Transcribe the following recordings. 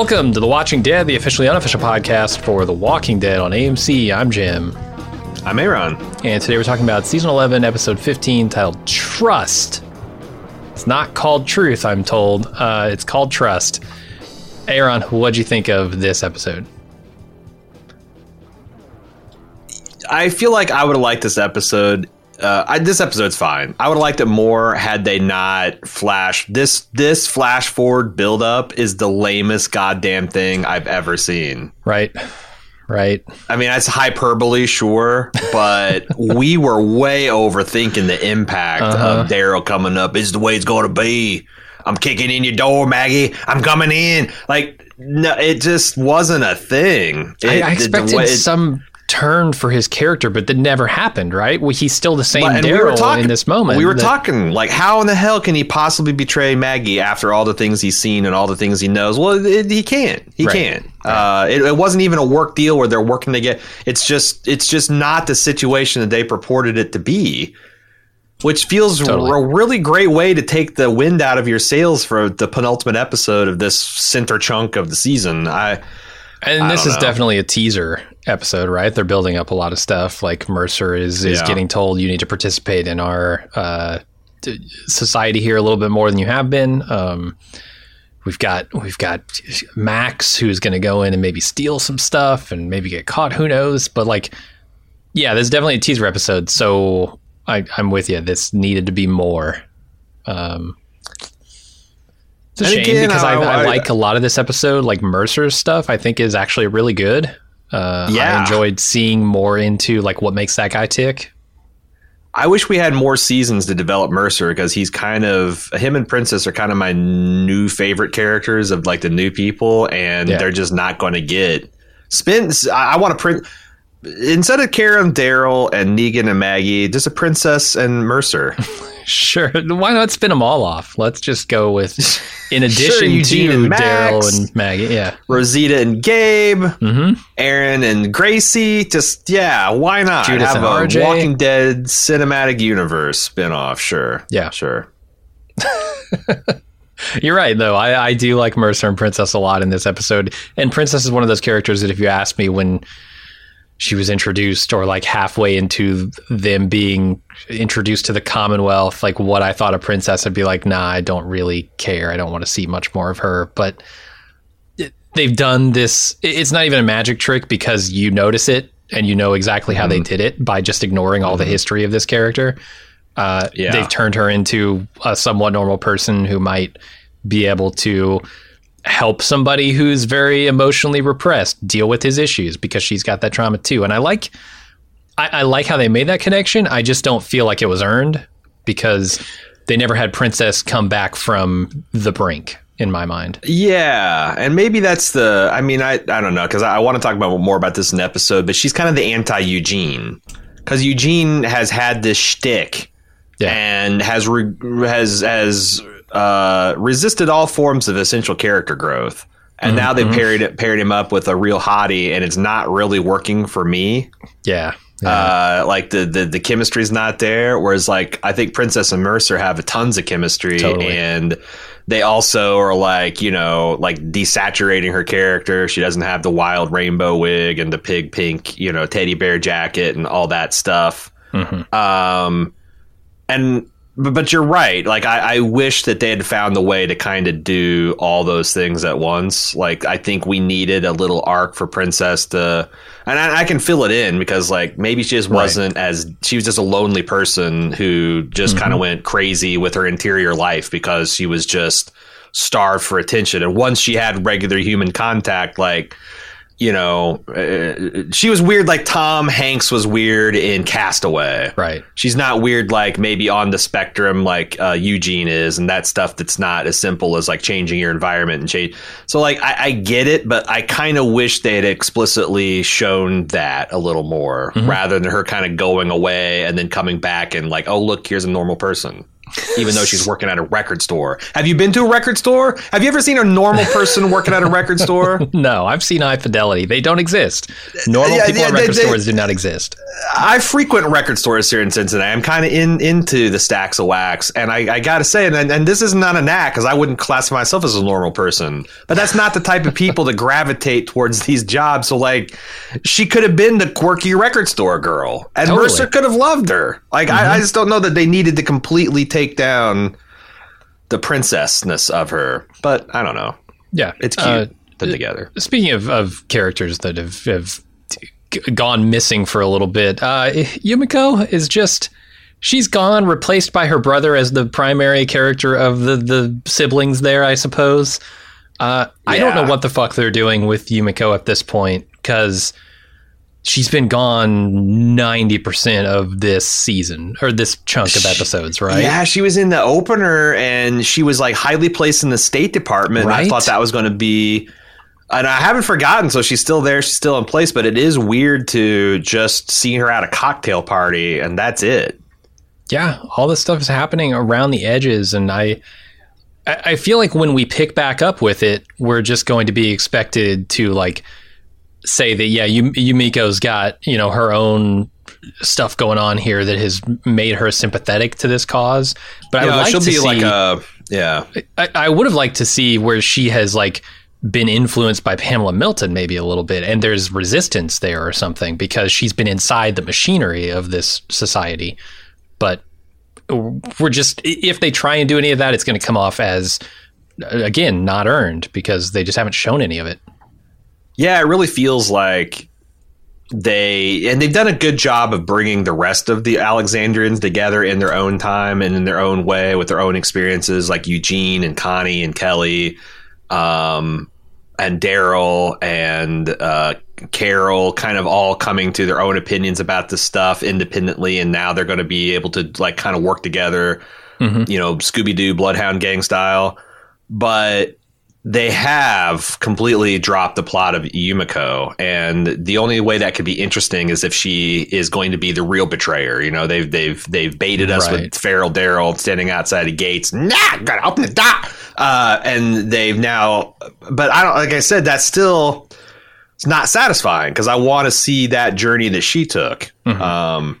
Welcome to The Watching Dead, the officially unofficial podcast for The Walking Dead on AMC. I'm Jim. I'm Aaron. And today we're talking about season 11, episode 15, titled Trust. It's not called Truth, I'm told. Uh, it's called Trust. Aaron, what'd you think of this episode? I feel like I would have liked this episode. Uh, I, this episode's fine. I would have liked it more had they not flashed this. This flash forward build up is the lamest goddamn thing I've ever seen. Right, right. I mean, that's hyperbole, sure, but we were way overthinking the impact Uh-huh. of Daryl coming up. Is the way it's going to be. I'm kicking in your door, Maggie. I'm coming in. Like, no, it just wasn't a thing. I, It- I the expected it- some turn for his character, but that never happened, right? Well, he's still the same But- and we were talking- in this moment. We were that- talking like, how in the hell can he possibly betray Maggie after all the things he's seen and all the things he knows? Well, it, he can't. He Right. can't. Uh, it, it wasn't even a work deal where they're working together. It's just, it's just not the situation that they purported it to be. Which feels Totally. a really great way to take the wind out of your sails for the penultimate episode of this center chunk of the season. I And this is know. definitely a teaser episode, right? They're building up a lot of stuff. Like Mercer is is Yeah. getting told you need to participate in our uh, society here a little bit more than you have been. Um, we've got we've got Max who's going to go in and maybe steal some stuff and maybe get caught. Who knows? But like, yeah, there's definitely a teaser episode. So I, I'm with you. This needed to be more. Um, it's a And shame again, because I, I- I like a lot of this episode. Like Mercer's stuff, I think is actually really good. Uh, I enjoyed seeing more into like what makes that guy tick. I wish we had more seasons to develop Mercer because he's kind of him and Princess are kind of my new favorite characters of like the new people, and Yeah. they're just not going to get spins. I, I want to print instead of Karen, Daryl, and Negan and Maggie, just a Princess and Mercer. Sure, why not spin them all off? Let's just go with in addition Eugene to. Daryl and Maggie. Yeah, Rosita and Gabe, hmm Aaron and Gracie. Just yeah, why not Judith have a RJ. Walking Dead cinematic universe spinoff? Sure, Yeah. sure. You're right, though. I, I do like Mercer and Princess a lot in this episode. And Princess is one of those characters that if you ask me when she was introduced or like halfway into them being introduced to the Commonwealth, like what I thought a Princess, I'd be like, nah, I don't really care. I don't want to see much more of her. But it- they've done this. It's not even a magic trick because you notice it and you know exactly how they mm-hmm. did it by just ignoring all the mm-hmm. history of this character. Uh, Yeah. They've turned her into a somewhat normal person who might be able to help somebody who's very emotionally repressed deal with his issues because she's got that trauma too. And I like, I, I like how they made that connection. I just don't feel like it was earned because they never had Princess come back from the brink in my mind. Yeah, and maybe that's the. I mean, I I don't know because I, I want to talk about more about this in the episode, but she's kind of the anti Eugene because Eugene has had this shtick Yeah. and has re, has has uh, resisted all forms of essential character growth, and now Mm-hmm. they paired it paired him up with a real hottie, and it's not really working for me. Yeah. Uh, like the, the the chemistry's not there. Whereas like I think Princess and Mercer have tons of chemistry, Totally. and they also are like you know like desaturating her character. She doesn't have the wild rainbow wig and the pig pink you know teddy bear jacket and all that stuff. Mhm. Um, and but, but you're right. Like I, I wish that they had found a way to kind of do all those things at once. Like I think we needed a little arc for Princess to, and I, I can fill it in because like maybe she just wasn't as she was just a lonely person who just kind of mm-hmm. went crazy with her interior life because she was just starved for attention. And once she had regular human contact, like you know, uh, she was weird like Tom Hanks was weird in Castaway. Right. She's not weird like maybe on the spectrum like uh, Eugene is, and that stuff that's not as simple as like changing your environment and change. So like I, I get it, but I kind of wish they had explicitly shown that a little more rather than her kind of going away and then coming back and like, oh look, here's a normal person. Even though she's working at a record store. Have you been to a record store? Have you ever seen a normal person working at a record store? No, I've seen high fidelity. They don't exist. Uh, normal Yeah, people yeah, at record they- stores do not exist. I frequent record stores here in Cincinnati. I'm kind of in into the stacks of wax, and I, I got to say, and, and this is not a knack because I wouldn't classify myself as a normal person, but that's not the type of people to gravitate towards these jobs. So, like, she could have been the quirky record store girl, and Totally. Mercer could have loved her. Like, I, I mm-hmm. just don't know that they needed to completely take down the princessness of her, but I don't know. Yeah, It's cute Uh, put together. Speaking of, of characters that have, have gone missing for a little bit, uh, Yumiko is just she's gone, replaced by her brother as the primary character of the the siblings. There, I suppose. Uh, I don't know what the fuck they're doing with Yumiko at this point because she's been gone ninety percent of this season or this chunk of episodes, right? Yeah, she was in the opener and she was like highly placed in the State Department. and I thought that was going to be, and I haven't forgotten. So she's still there. She's still in place. But it is weird to just see her at a cocktail party and that's it. yeah, all this stuff is happening around the edges, and I I feel like when we pick back up with it, we're just going to be expected to like say that yeah, Yum- Yumiko's got you know her own stuff going on here that has made her sympathetic to this cause. But I would like she'll to be see, like a yeah. I, I would have liked to see where she has like been influenced by Pamela Milton maybe a little bit, and there's resistance there or something because she's been inside the machinery of this society. But we're just if they try and do any of that, it's going to come off as again not earned because they just haven't shown any of it. Yeah, it really feels like they and they've done a good job of bringing the rest of the Alexandrians together in their own time and in their own way with their own experiences, like Eugene and Connie and Kelly, um, and Daryl and uh, Carol, kind of all coming to their own opinions about this stuff independently, and now they're going to be able to like kind of work together, you know, Scooby Doo, Bloodhound Gang style, but they have completely dropped the plot of Yumiko, and the only way that could be interesting is if she is going to be the real betrayer. You know, they've they've they've baited us Right. with Feral Daryl standing outside the gates. Nah, gotta open the door. Uh, and they've now, but I don't. Like I said, that's still it's not satisfying because I want to see that journey that she took. Um,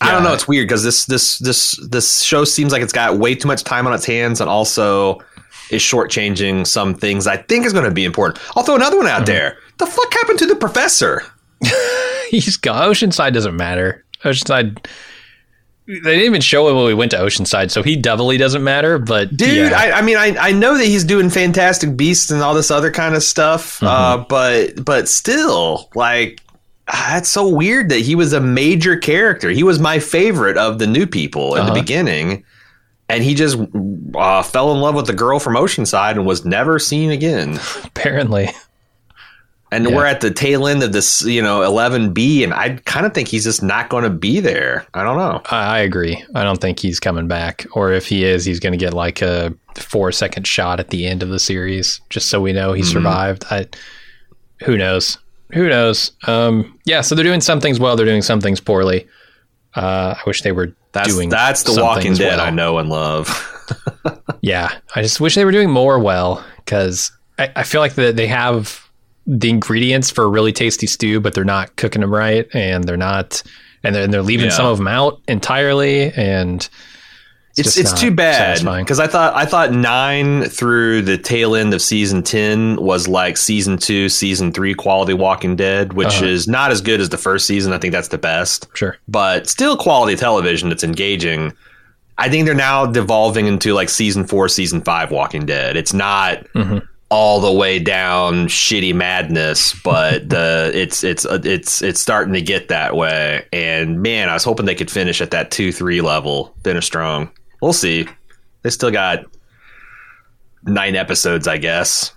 I don't know. It's weird because this this this this show seems like it's got way too much time on its hands, and also is shortchanging some things I think is going to be important. I'll throw another one out there. The fuck happened to the professor? He's gone. Oceanside doesn't matter. Oceanside. They didn't even show him when we went to Oceanside, so he doubly doesn't matter. But Dude, yeah. I, I mean, I, I know that he's doing Fantastic Beasts and all this other kind of stuff, uh, but but still, like, ah, that's so weird that he was a major character. He was my favorite of the new people in the Uh-huh. beginning, and he just uh, fell in love with the girl from Oceanside and was never seen again. apparently. And Yeah. we're at the tail end of this, you know, 11B, and I kind of think he's just not going to be there. I don't know. I, I agree. I don't think he's coming back, or if he is, he's going to get like a four second shot at the end of the series, just so we know he survived. I, who knows? Who knows? Um, yeah. So they're doing some things well. They're doing some things poorly. Uh, I wish they were That's doing. that's the Walking Dead well. I know and love. Yeah, I just wish they were doing more well because I, I feel like that they have the ingredients for a really tasty stew, but they're not cooking them right, and they're not, and they're, and they're leaving Yeah. some of them out entirely, and It's it's too bad because I thought I thought nine through the tail end of season ten was like season two, season three quality Walking Dead, which Uh-huh. is not as good as the first season. I think that's the best, Sure. but still quality television that's engaging. I think they're now devolving into like season four, season five Walking Dead. It's not all the way down shitty madness, but the it's it's uh, it's it's starting to get that way. And man, I was hoping they could finish at that two three level, finish strong. We'll see. They still got nine episodes, I guess.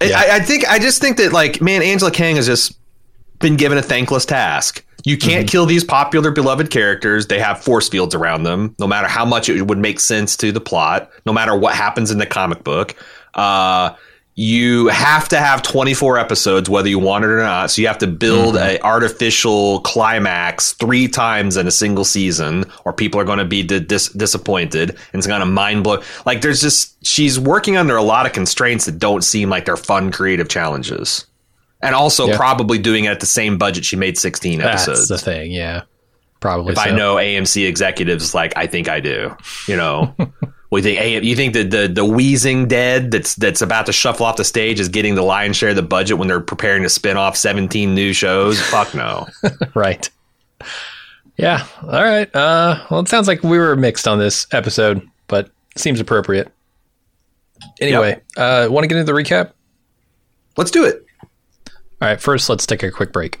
I- Yeah. I, I think I just think that like man, Angela Kang has just been given a thankless task. You can't kill these popular, beloved characters. They have force fields around them. No matter how much it would make sense to the plot, no matter what happens in the comic book, uh, you have to have 24 episodes, whether you want it or not. So you have to build mm-hmm. an artificial climax three times in a single season, or people are going to be dis- disappointed. And it's going to mind blow. Like there's just she's working under a lot of constraints that don't seem like they're fun, creative challenges and also Yeah. probably doing it at the same budget she made 16 That's episodes. the thing. Yeah, probably. if I know AMC executives like I think I do, you know. We think AM, you think that the the wheezing dead that's that's about to shuffle off the stage is getting the lion's share of the budget when they're preparing to spin off 17 new shows? Fuck no. right. Yeah. All right. Uh, well, it sounds like we were mixed on this episode, but seems appropriate. Anyway, uh, want to get into the recap? Let's do it. All right. First, let's take a quick break.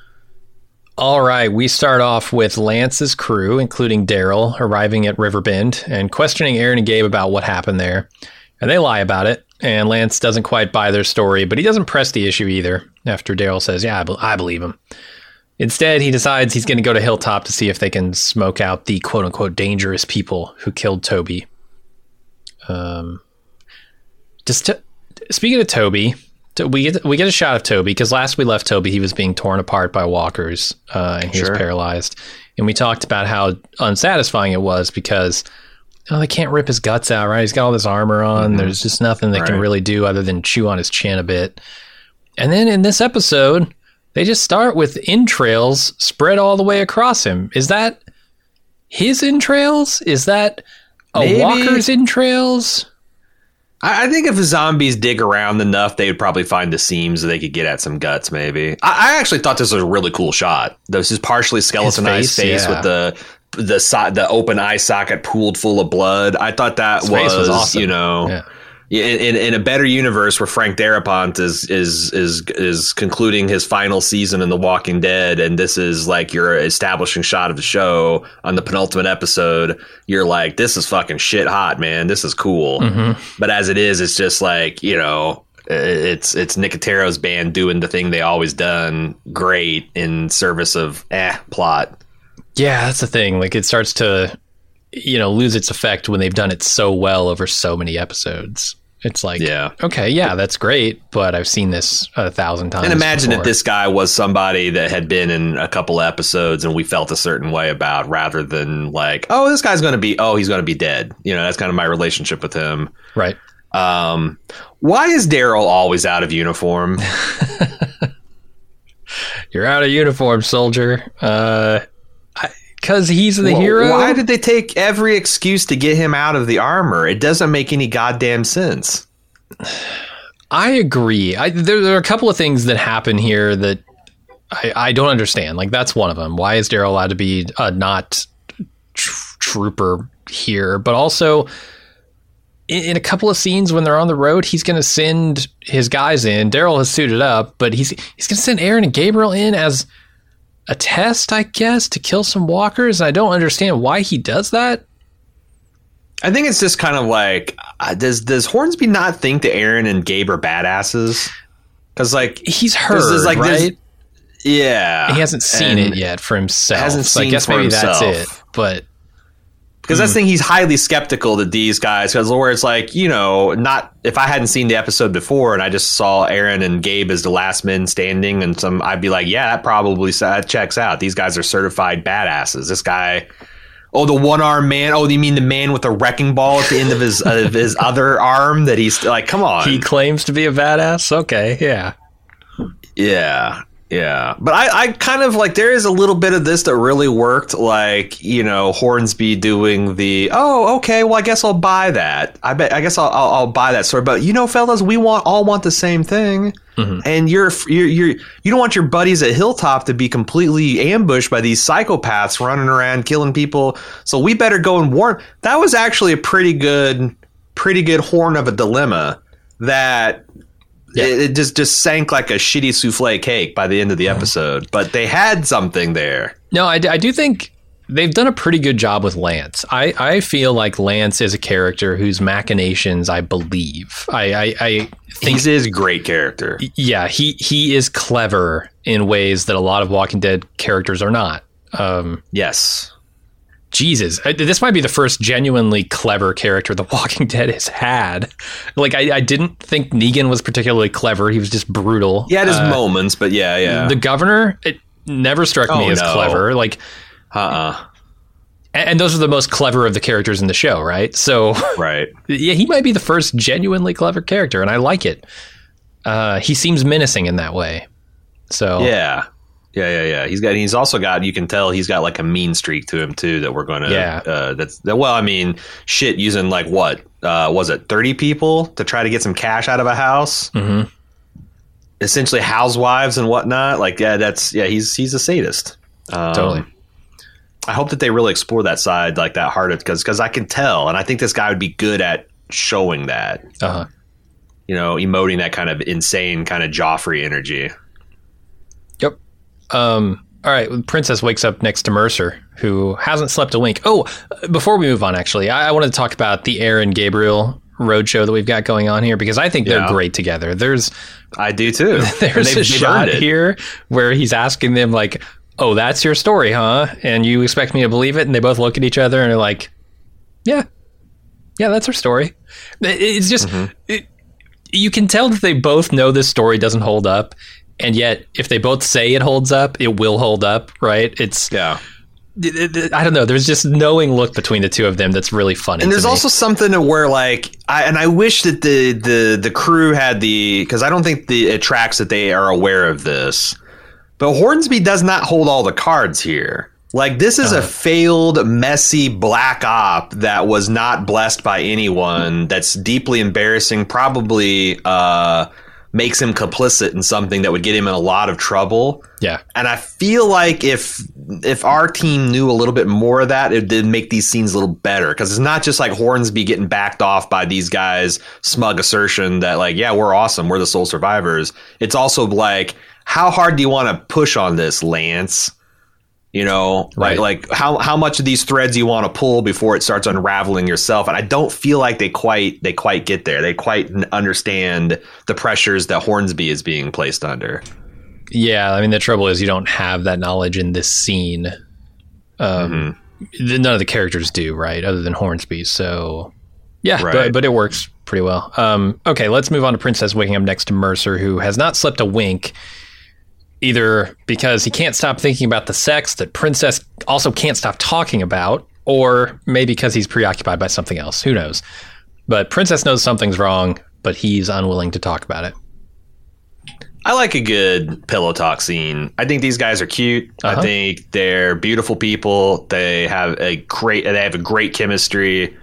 All right, we start off with Lance's crew, including Daryl, arriving at Riverbend and questioning Aaron and Gabe about what happened there. And they lie about it, and Lance doesn't quite buy their story, but he doesn't press the issue either after Daryl says, Yeah, I, be- I believe him. Instead, he decides he's going to go to Hilltop to see if they can smoke out the quote unquote dangerous people who killed Toby. Um, just to, speaking of Toby, to- we get we get a shot of Toby because last we left Toby, he was being torn apart by walkers uh, and he Sure. was paralyzed. And we talked about how unsatisfying it was because oh, they can't rip his guts out, right? He's got all this armor on. There's just nothing they can Mm-hmm. Really do other than chew on his chin a bit. And then in this episode, they just start with entrails spread all the way across him. Is that his entrails? Is that a Maybe. walker's entrails? I, I think if the zombies dig around enough, they would probably find the seams so they could get at some guts. Maybe. I, I actually thought this was a really cool shot. This is partially skeletonized face, face, yeah. with the the so- the open eye socket pooled full of blood. I thought that was, was awesome. you know. Yeah. In, in, a better universe where Frank Darabont is is is is concluding his final season in The Walking Dead, and this is like your establishing shot of the show on the penultimate episode, you're like, this is fucking shit hot, man. This is cool. But as it is, it's just like you know, it's it's Nicotero's band doing the thing they always done great in service of eh plot. Yeah, that's the thing. Like it starts to, you know, lose its effect when they've done it so well over so many episodes. It's like, Yeah. okay, yeah, that's great, but I've seen this a thousand times. And imagine before. if this guy was somebody that had been in a couple episodes and we felt a certain way about rather than like, oh, this guy's going to be, oh, he's going to be dead. You know, that's kind of my relationship with him. right? Um, why is Daryl always out of uniform? You're out of uniform, soldier. Uh, because he's the Wh- hero. Why did they take every excuse to get him out of the armor? It doesn't make any goddamn sense. I agree. I, there, there are a couple of things that happen here that I, I don't understand. Like that's one of them. Why is Daryl allowed to be a not tr- trooper here? But also, in, in a couple of scenes when they're on the road, he's going to send his guys in. Daryl has suited up, but he's he's going to send Aaron and Gabriel in as a test, I guess, to kill some walkers. And I don't understand why he does that. I think it's just kind of like, uh, does does Hornsby not think that Aaron and Gabe are badasses? Because like, He's heard, is like this- right? yeah, he hasn't seen And- it yet for himself. Hasn't so I guess maybe that's it. But because that's hmm. the thing he's highly skeptical that these guys because where it's like you know not if i hadn't seen the episode before and i just saw aaron and gabe as the last men standing and some i'd be like yeah that probably that checks out these guys are certified badasses this guy Oh, the one arm man. Oh, you mean the man with the wrecking ball at the end of his of his other arm? That he's like, come on. He claims to be a badass. Okay, yeah. Yeah. Yeah. But I, I kind of like there is a little bit of this that really worked, like, you know, Hornsby doing the oh, okay, well I guess I'll buy that. I bet I guess I'll I'll, I'll buy that story. But you know, fellas, we want all want the same thing. Mm-hmm. And you're you're you're you don't want your buddies at Hilltop to be completely ambushed by these psychopaths running around killing people. So we better go and warn. That was actually a pretty good pretty good horn of a dilemma that Yeah. it, it just just sank like a shitty souffle cake by the end of the episode. But they had something there. No, I, I do think they've done a pretty good job with Lance. I, I feel like Lance is a character whose machinations I believe. I, I, I think He's his great character. yeah, he he is clever in ways that a lot of Walking Dead characters are not. Um, Yes. Jesus, this might be the first genuinely clever character The Walking Dead has had. Like, I, I didn't think Negan was particularly clever. He was just brutal. He had his Uh, moments, but yeah, yeah. The governor, it never struck me Oh, as no. clever. Like, uh-uh. and and those are the most clever of the characters in the show, right? So, Right. yeah, he might be the first genuinely clever character, and I like it. Uh, he seems menacing in that way. So, Yeah. Yeah, yeah, yeah. He's got. He's also got. You can tell he's got like a mean streak to him too. That we're gonna. Yeah. Uh, that's that, well. I mean, shit. Using like what? Uh, was it thirty people to try to get some cash out of a house? Mhm. Essentially, housewives and whatnot. Like, yeah, that's yeah. He's he's a sadist. Um, Totally. I hope that they really explore that side like that harder because because I can tell, and I think this guy would be good at showing that. uh-huh. You know, emoting that kind of insane kind of Joffrey energy. Um, all right. Princess wakes up next to Mercer, who hasn't slept a wink. Oh, before we move on, actually, I, I wanted to talk about the Aaron Gabriel roadshow that we've got going on here because I think they're Yeah. great together. There's I do too. There's a shot it. here where he's asking them like, "Oh, that's your story, huh?" And you expect me to believe it? And they both look at each other and are like, "Yeah, yeah, that's her story." It's just Mm-hmm. it, you can tell that they both know this story doesn't hold up, and yet if they both say it holds up, it will hold up, right? It's Yeah. I don't know. There's just knowing look between the two of them that's really funny. And there's also something to where like I and I wish that the the the crew had the because I don't think the it tracks that they are aware of this. But Hornsby does not hold all the cards here. Like this is a failed, messy black op that was not blessed by anyone. That's deeply embarrassing. Probably uh, makes him complicit in something that would get him in a lot of trouble. yeah. And I feel like if if our team knew a little bit more of that, it did make these scenes a little better. Because it's not just like Hornsby getting backed off by these guys' smug assertion that like, yeah, we're awesome, we're the sole survivors. It's also like, how hard do you want to push on this, Lance? You know, Right. like like how how much of these threads you want to pull before it starts unraveling yourself. And I don't feel like they quite they quite get there. They quite understand the pressures that Hornsby is being placed under. Yeah, I mean the trouble is you don't have that knowledge in this scene. Um, th- None of the characters do, right? Other than Hornsby. So, yeah, Right. but, but it works pretty well. Um, okay, let's move on to Princess waking up next to Mercer, who has not slept a wink. Either because he can't stop thinking about the sex that Princess also can't stop talking about, or maybe because he's preoccupied by something else. Who knows? But Princess knows something's wrong, but he's unwilling to talk about it. I like a good pillow talk scene. I think these guys are cute. Uh-huh. I think they're beautiful people. They have a great they have a great chemistry.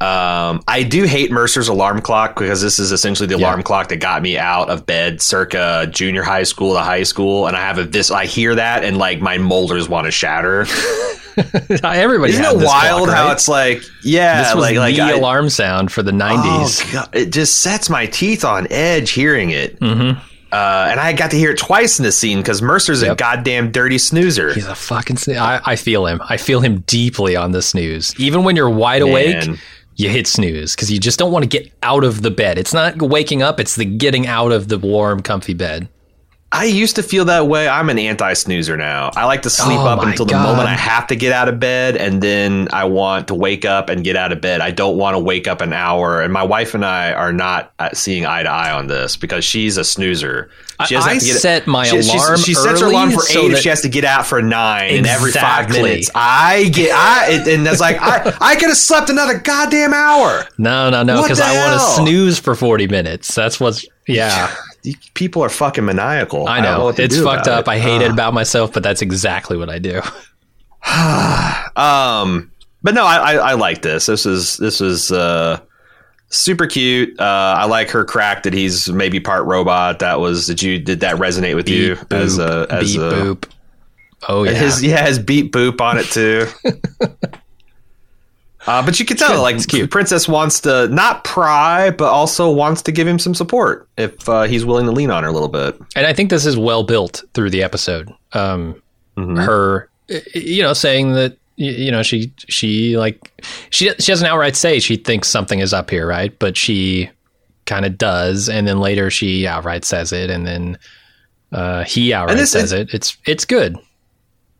Um, I do hate Mercer's alarm clock because this is essentially the Yeah. alarm clock that got me out of bed circa junior high school to high school. And I have a, this, I hear that and like my molars want to shatter. Everybody Isn't it wild clock, how right? it's like, yeah, This was like, like the I- alarm sound for the 90s. Oh, it just sets my teeth on edge hearing it. Mm-hmm. Uh, and I got to hear it twice in this scene because Mercer's a goddamn dirty snoozer. He's a fucking. I, I feel him. I feel him deeply on the snooze. Even when you're wide awake, Man. You hit snooze because you just don't want to get out of the bed. It's not waking up, it's the getting out of the warm, comfy bed. I used to feel that way. I'm an anti snoozer now. I like to sleep Oh up until the moment I have to get out of bed, and then I want to wake up and get out of bed. I don't want to wake up an hour. And my wife and I are not uh, seeing eye to eye on this because she's a snoozer. She I- I set my she, alarm She sets her alarm for so eight. if that- she has to get out for nine, and every five Exactly. minutes, I get I and that's like I I could have slept another goddamn hour. No, no, no, because I want to snooze for 40 minutes. That's what's, yeah, People are fucking maniacal. I don't know. it's fucked up. it. I hate it Uh. about myself, but that's exactly what I do. Um, but no, I, I, I like this. This is this is uh, super cute. Uh, I like her crack that he's maybe part robot. That was did you did that resonate with you Beep, as a as beep, a boop. Oh, yeah. his yeah his beat boop on it too. Uh, but you can tell, like, cute. Princess wants to not pry, but also wants to give him some support if uh, he's willing to lean on her a little bit. and I think this is well built through the episode. Um, Mm-hmm. Her, you know, saying that you know she she like she she doesn't outright say she thinks something is up here, right? But she kind of does, and then later she outright says it, and then uh, he outright this says is- it. It's it's good.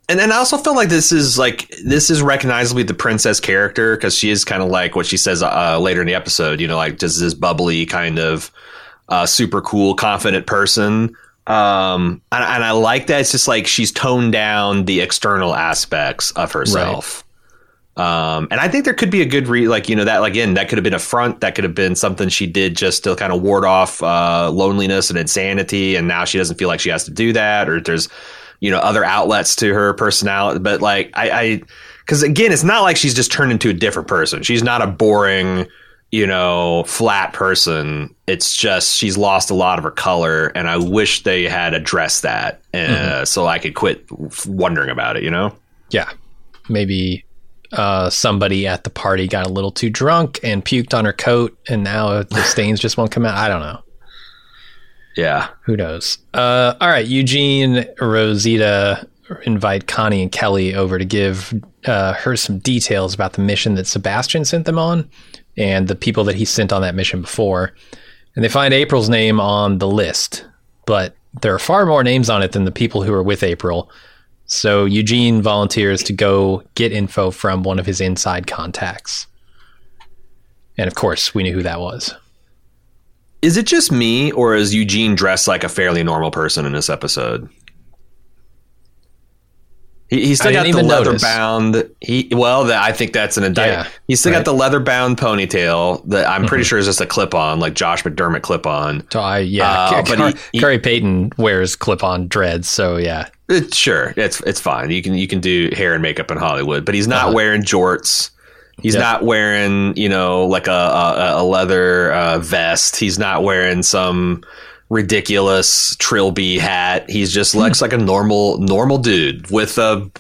And and I also feel like this is like this is recognizably the princess character because she is kind of like what she says uh, later in the episode. You know, like just this bubbly kind of uh, super cool, confident person. Um, and, and I like that. It's just like she's toned down the external aspects of herself. Um, and I think there could be a good re like you know that like again that could have been a front that could have been something she did just to kind of ward off uh, loneliness and insanity, and now she doesn't feel like she has to do that, or there's you know other outlets to her personality. But like I, I because again, it's not like she's just turned into a different person. She's not a boring you know flat person. It's just she's lost a lot of her color, and I wish they had addressed that uh, so I could quit wondering about it. You know. Yeah, maybe uh, somebody at the party got a little too drunk and puked on her coat, and now the stains just won't come out. I don't know. Yeah. Who knows? Uh, all right, Eugene, Rosita invite Connie and Kelly over to give uh, her some details about the mission that Sebastian sent them on and the people that he sent on that mission before. And they find April's name on the list, but there are far more names on it than the people who are with April. So Eugene volunteers to go get info from one of his inside contacts. And of course, we knew who that was. Is it just me, or is Eugene dressed like a fairly normal person in this episode? He, he's still got the leather notice. bound. He well, the, I think that's an indictment. Yeah, he's still right. Mm-hmm. got the leather bound ponytail that I'm pretty sure is just a clip on, like Josh McDermitt clip on. So I, yeah, Uh, Car- but he- he- Khary Payton wears clip-on dreads, so yeah, It, sure, it's it's fine. You can you can do hair and makeup in Hollywood, but he's not Uh-huh. wearing jorts. He's Yep. not wearing you know like a a, a leather uh, vest. He's not wearing some ridiculous trilby hat. He's just Hmm. looks like a normal normal dude with a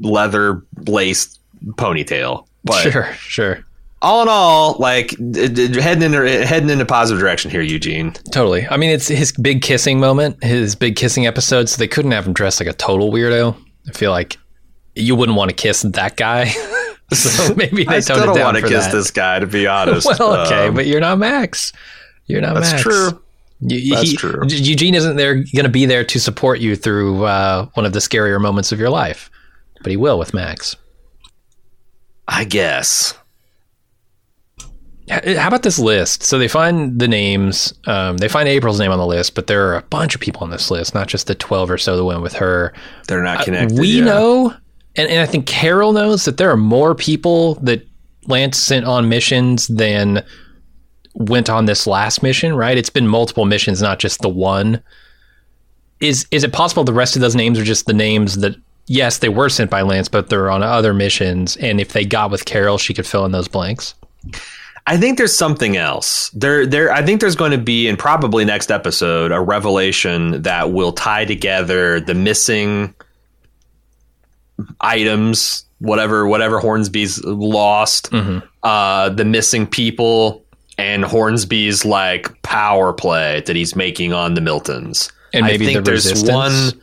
leather laced ponytail. But sure, sure, all in all, like heading in heading in a positive direction here, Eugene. totally. I mean, it's his big kissing moment, his big kissing episode. So they couldn't have him dressed like a total weirdo. I feel like you wouldn't want to kiss that guy. so maybe they I still don't want to kiss that. this guy, to be honest. well, okay, Um, but you're not Max. You're not that's Max. true. You- That's he- true. Eugene isn't there going to be there to support you through uh, one of the scarier moments of your life, but he will with Max. I guess. How about this list? So they find the names. Um, they find April's name on the list, but there are a bunch of people on this list, not just the twelve or so that went with her. They're not connected. Uh, we yeah. know, and, and I think Carol knows that there are more people that Lance sent on missions than went on this last mission. Right? It's been multiple missions, not just the one. Is is it possible the rest of those names are just the names that? Yes, they were sent by Lance, but they're on other missions. And if they got with Carol, she could fill in those blanks. I think there's something else. There, there. I think there's going to be, and probably next episode, a revelation that will tie together the missing items, whatever, whatever Hornsby's lost, Mm-hmm. uh, the missing people, and Hornsby's like power play that he's making on the Miltons. And maybe I think the there's resistance? one.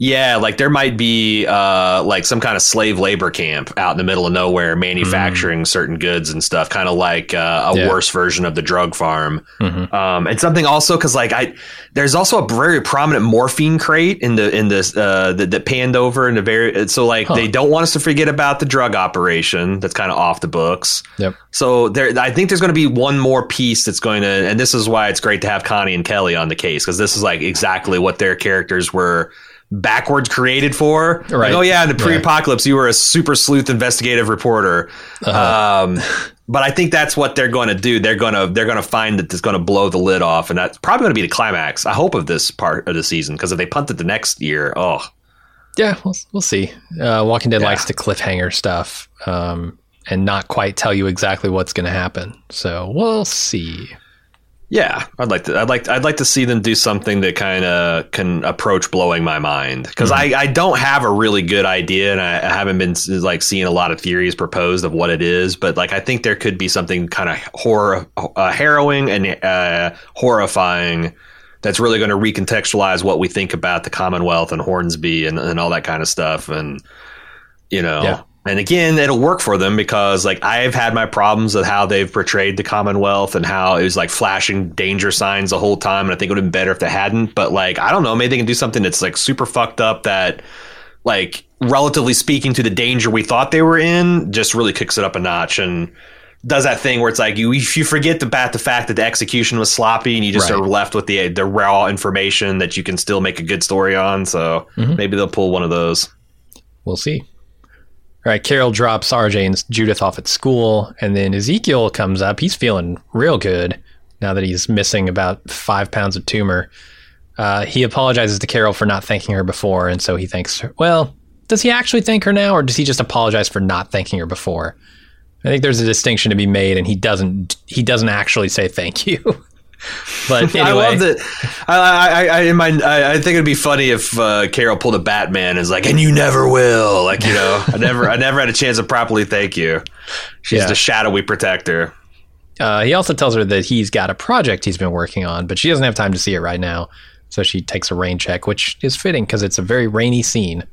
Yeah, like there might be uh, like some kind of slave labor camp out in the middle of nowhere manufacturing certain goods and stuff, kind of like uh, a Yeah. worse version of the drug farm. Mhm. Um, and something also because like I, there's also a very prominent morphine crate in the in this uh, that, that panned over in the very so like Huh. they don't want us to forget about the drug operation that's kind of off the books. Yep. So there, I think there's going to be one more piece that's going to, and this is why it's great to have Connie and Kelly on the case because this is like exactly what their characters were backwards created for. Like, Right. oh yeah, in the pre-apocalypse, you were a super sleuth investigative reporter. Uh-huh. Um, but I think that's what they're going to do. They're going to they're going to find that it's going to blow the lid off, and that's probably going to be the climax. I hope of this part of the season because if they punt it the next year, oh Yeah, we'll, we'll see. Uh, Walking Dead Yeah. likes to cliffhanger stuff um, and not quite tell you exactly what's going to happen. So we'll see. Yeah, I'd like to. I'd like. I'd like to see them do something that kind of can approach blowing my mind because I, I don't have a really good idea and I, I haven't been like seeing a lot of theories proposed of what it is. But like I think there could be something kind of horror, uh, harrowing and uh, horrifying that's really going to recontextualize what we think about the Commonwealth and Hornsby and, and all that kind of stuff. And you know, Yeah. And again, it'll work for them because like I've had my problems with how they've portrayed the Commonwealth and how it was like flashing danger signs the whole time. And I think it would have been better if they hadn't. But like, I don't know, maybe they can do something that's like super fucked up that like relatively speaking to the danger we thought they were in, just really kicks it up a notch and does that thing where it's like you if you forget about the fact that the execution was sloppy and you just Right. are left with the the raw information that you can still make a good story on. So Mm-hmm. maybe they'll pull one of those. We'll see. Right, Carol drops RJ and Judith off at school, and then Ezekiel comes up. He's feeling real good now that he's missing about five pounds of tumor. Uh, he apologizes to Carol for not thanking her before, and so he thanks her. Well, does he actually thank her now, or does he just apologize for not thanking her before? I think there's a distinction to be made, and he doesn't. He doesn't actually say thank you. but anyway, I love that. I, I, I, in my, I, I think it'd be funny if uh, Carol pulled a Batman and is like, "And you never will." Like you know, I never, I never had a chance to properly thank you. She's Yeah. the shadowy protector. Uh, he also tells her that he's got a project he's been working on, but she doesn't have time to see it right now. So she takes a rain check, which is fitting because it's a very rainy scene.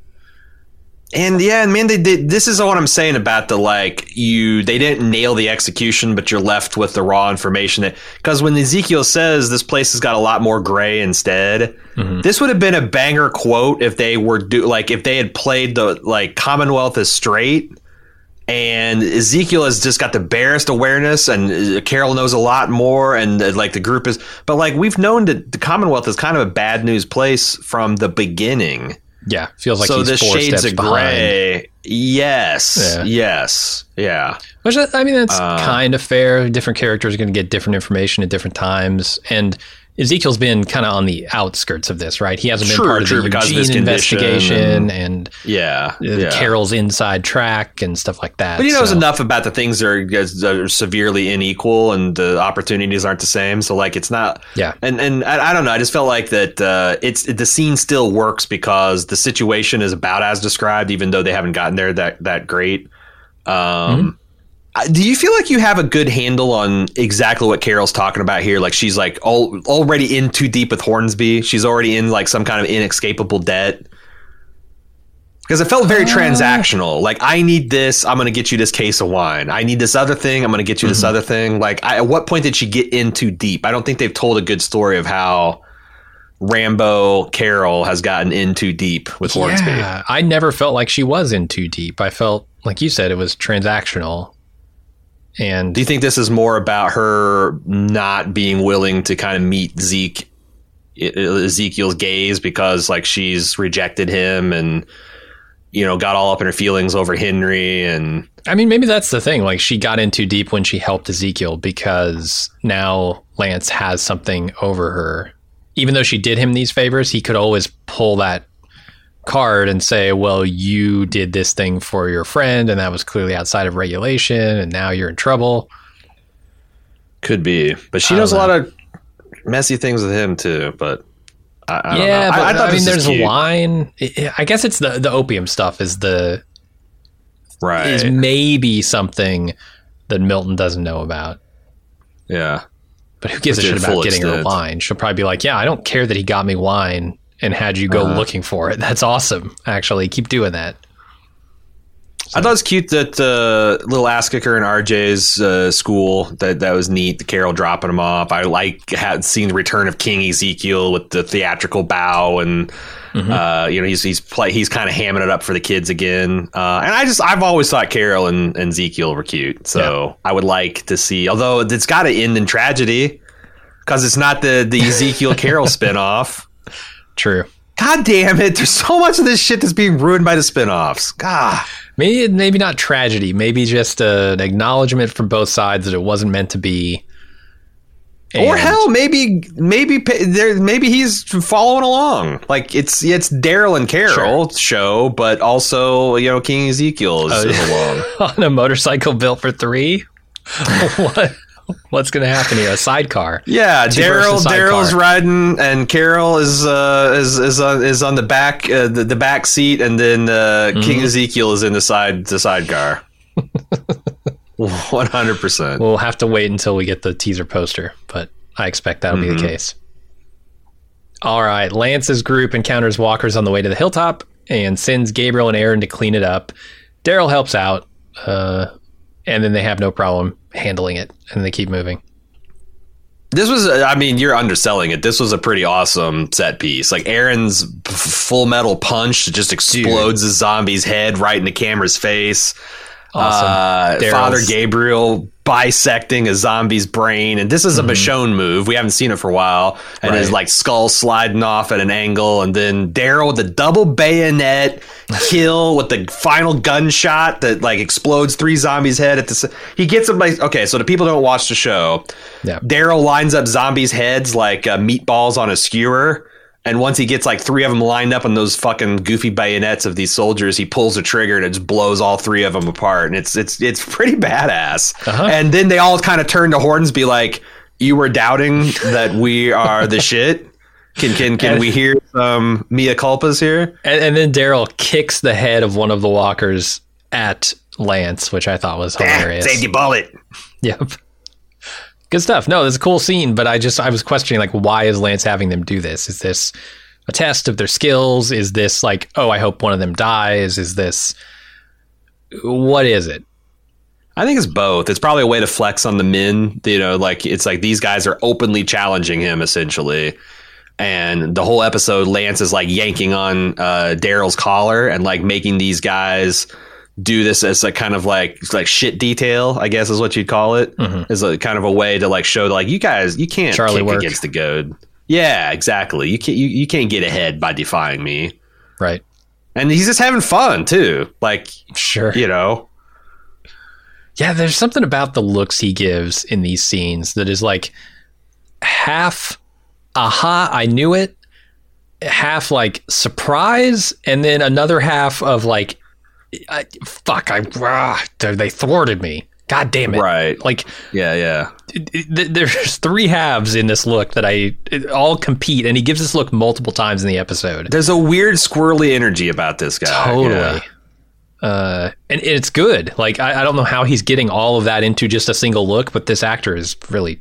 And yeah, and man, they did. This is what I'm saying about the like you. They didn't nail the execution, but you're left with the raw information. That because when Ezekiel says this place has got a lot more gray instead, this would have been a banger quote if they were do like if they had played the like Commonwealth is straight. And Ezekiel has just got the barest awareness, and uh, Carol knows a lot more, and uh, like the group is. But like we've known that the Commonwealth is kind of a bad news place from the beginning Yeah, feels like so he's the four shades steps of behind. gray. Yes. Yeah. Yes. Yeah. Which I I mean, that's Uh, kind of fair. Different characters are going to get different information at different times, and Ezekiel's been kind of on the outskirts of this, right? He hasn't been True, part of true, the because of Eugene investigation and, Yeah. uh, yeah. Carol's inside track and stuff like that. but he knows so- enough about the things that are, are severely unequal and the opportunities aren't the same. So like it's not. Yeah. And and I, I don't know. I just felt like that uh, it's the scene still works because the situation is about as described, even though they haven't gotten there that that great. Um, Mm-hmm. Do you feel like you have a good handle on exactly what Carol's talking about here? Like she's like all, already in too deep with Hornsby. She's already in like some kind of inescapable debt. Because it felt very Uh. transactional. Like I need this, I'm going to get you this case of wine. I need this other thing, I'm going to get you this Mm-hmm. other thing. Like I, at what point did she get in too deep? I don't think they've told a good story of how Rambo Carol has gotten in too deep with Hornsby. Yeah, I never felt like she was in too deep. I felt like you said it was transactional, and Do you think this is more about her not being willing to kind of meet Zeke, Ezekiel's gaze because like she's rejected him and you know got all up in her feelings over Henry and I mean, maybe that's the thing. Like, she got in too deep when she helped Ezekiel because now Lance has something over her. Even though she did him these favors, he could always pull that card and say, Well, you did this thing for your friend, and that was clearly outside of regulation, and now you're in trouble. could be, but she I knows a lot of messy things with him too. But I, I don't yeah, know. but I, thought mean, there's a cute. line. I I guess it's the, the opium stuff is the right? is maybe something that Milton doesn't know about. yeah, But who gives Which a shit about getting her wine? She'll probably be like, "Yeah, I don't care that he got me wine. And had you go looking for it. That's awesome. Actually, keep doing that. I thought it was cute that uh, little ass kicker in RJ's uh, school. That that was neat. The Carol dropping him off. I like had seen the return of King Ezekiel with the theatrical bow, and uh, you know he's he's play he's kind of hamming it up for the kids again. Uh, and I just I've always thought Carol and, and Ezekiel were cute, so I would like to see. Although it's got to end in tragedy because it's not the the Ezekiel Carol spinoff. True. God damn it! There's so much of this shit that's being ruined by the spinoffs. God. Maybe maybe not tragedy. Maybe just uh, an acknowledgement from both sides that it wasn't meant to be. or hell, maybe maybe there maybe he's following along. Like it's it's Daryl and Carol show, but also you know King Ezekiel is, is along. on a motorcycle built for three. what? What's going to happen here? A sidecar. Yeah, Daryl. Daryl's riding, and Carol is uh, is is on is on the back uh, the, the back seat, and then uh, Mm-hmm. King Ezekiel is in the side the sidecar. One hundred percent. We'll have to wait until we get the teaser poster, but I expect that'll be the Mm-hmm. case. All right. Lance's group encounters walkers on the way to the hilltop and sends Gabriel and Aaron to clean it up. Daryl helps out, uh, and then they have no problem handling it, and they keep moving. This was, I mean, you're underselling it. This was a pretty awesome set piece. Like Aaron's full metal punch just explodes the zombie's head right in the camera's face. Awesome. Uh, Father Gabriel bisecting a zombie's brain, and this is a Michonne move. We haven't seen it for a while, and his like skull sliding off at an angle, and then Daryl with the double bayonet kill with the final gunshot that like explodes three zombies' head at the. He gets them like okay, so the people don't watch the show. Yeah. Daryl lines up zombies' heads like uh, meatballs on a skewer. And once he gets like three of them lined up on those fucking goofy bayonets of these soldiers, he pulls the trigger and it just blows all three of them apart. And it's it's it's pretty badass. Uh-huh. And then they all kind of turn to Hornsby like, "You were doubting that we are the shit." Can can can we hear some mea culpas here? And, and then Daryl kicks the head of one of the walkers at Lance, which I thought was hilarious. Save the bullet. Yep. Good stuff. No, it's a cool scene, but I just I was questioning like why is Lance having them do this? Is this a test of their skills? Is this like, oh, I hope one of them dies? Is this what is it? I think it's both. It's probably a way to flex on the men. You know, like it's like these guys are openly challenging him essentially. And the whole episode, Lance is like yanking on uh, Daryl's collar and like making these guys do this as a kind of like like shit detail, I guess is what you'd call it. it. Is a kind of a way to like show like you guys you can't Charlie kick work. against the goad. Yeah, exactly. You can't you, you can't get ahead by defying me. Right. And he's just having fun too. Like Sure. you know, Yeah, there's something about the looks he gives in these scenes that is like half aha, I knew it, half like surprise, and then another half of like I, fuck, I ah, they thwarted me. God damn it. Right. Like yeah, yeah. it- it- there's three halves in this look that I all compete and he gives this look multiple times in the episode. There's a weird squirrely energy about this guy. Totally. Yeah. Uh, and it's good. Like I, I don't know how he's getting all of that into just a single look, but this actor is really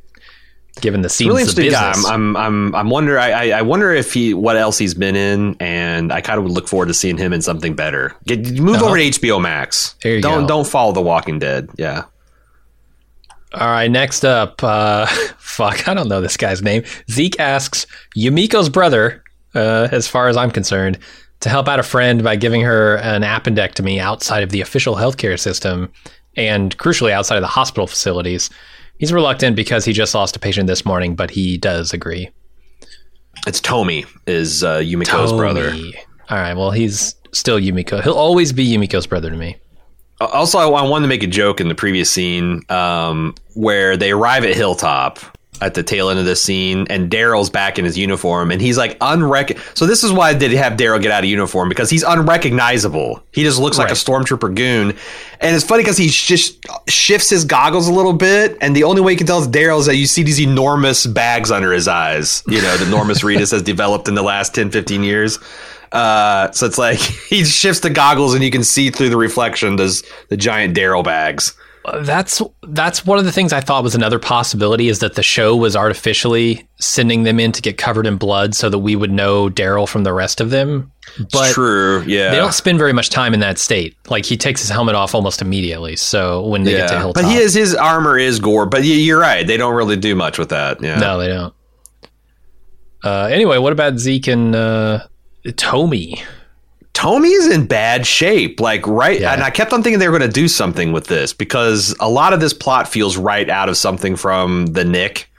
given the scenes Really the interesting guy. business. I'm, I'm, I'm, I'm wonder. I, I, I wonder if he, what else he's been in, and I kind of would look forward to seeing him in something better. Get, move Uh-huh. over to HBO Max. There you don't, go. don't follow The Walking Dead. Yeah. All right, next up, uh, fuck, I don't know this guy's name. Zeke asks Yumiko's brother, uh, as far as I'm concerned, to help out a friend by giving her an appendectomy outside of the official healthcare system and crucially outside of the hospital facilities. He's reluctant because he just lost a patient this morning, but he does agree. It's Tomi is uh, Yumiko's brother. All right, well, he's still Yumiko. He'll always be Yumiko's brother to me. Also, I, I wanted to make a joke in the previous scene um, where they arrive at Hilltop at the tail end of this scene, and Daryl's back in his uniform, and he's like unrec. So this is why they have Daryl get out of uniform because he's unrecognizable. He just looks like a stormtrooper goon, and it's funny because he just shifts his goggles a little bit, and the only way you can tell it's Daryl is that you see these enormous bags under his eyes. You know, the enormous Reedus has developed in the last 10, 15 years. Uh, so it's like he shifts the goggles and you can see through the reflection there's the giant Daryl bags. That's that's one of the things I thought was another possibility is that the show was artificially sending them in to get covered in blood so that we would know Daryl from the rest of them. But True. Yeah. they don't spend very much time in that state. Like he takes his helmet off almost immediately. So when they get to Hilltop, but he is his armor is gore. But you're right; they don't really do much with that. Yeah. no, they don't. Uh, anyway, what about Zeke and uh, Tomi? Tomi's in bad shape. Like right, Yeah. and I kept on thinking they were going to do something with this because a lot of this plot feels right out of something from the Knick.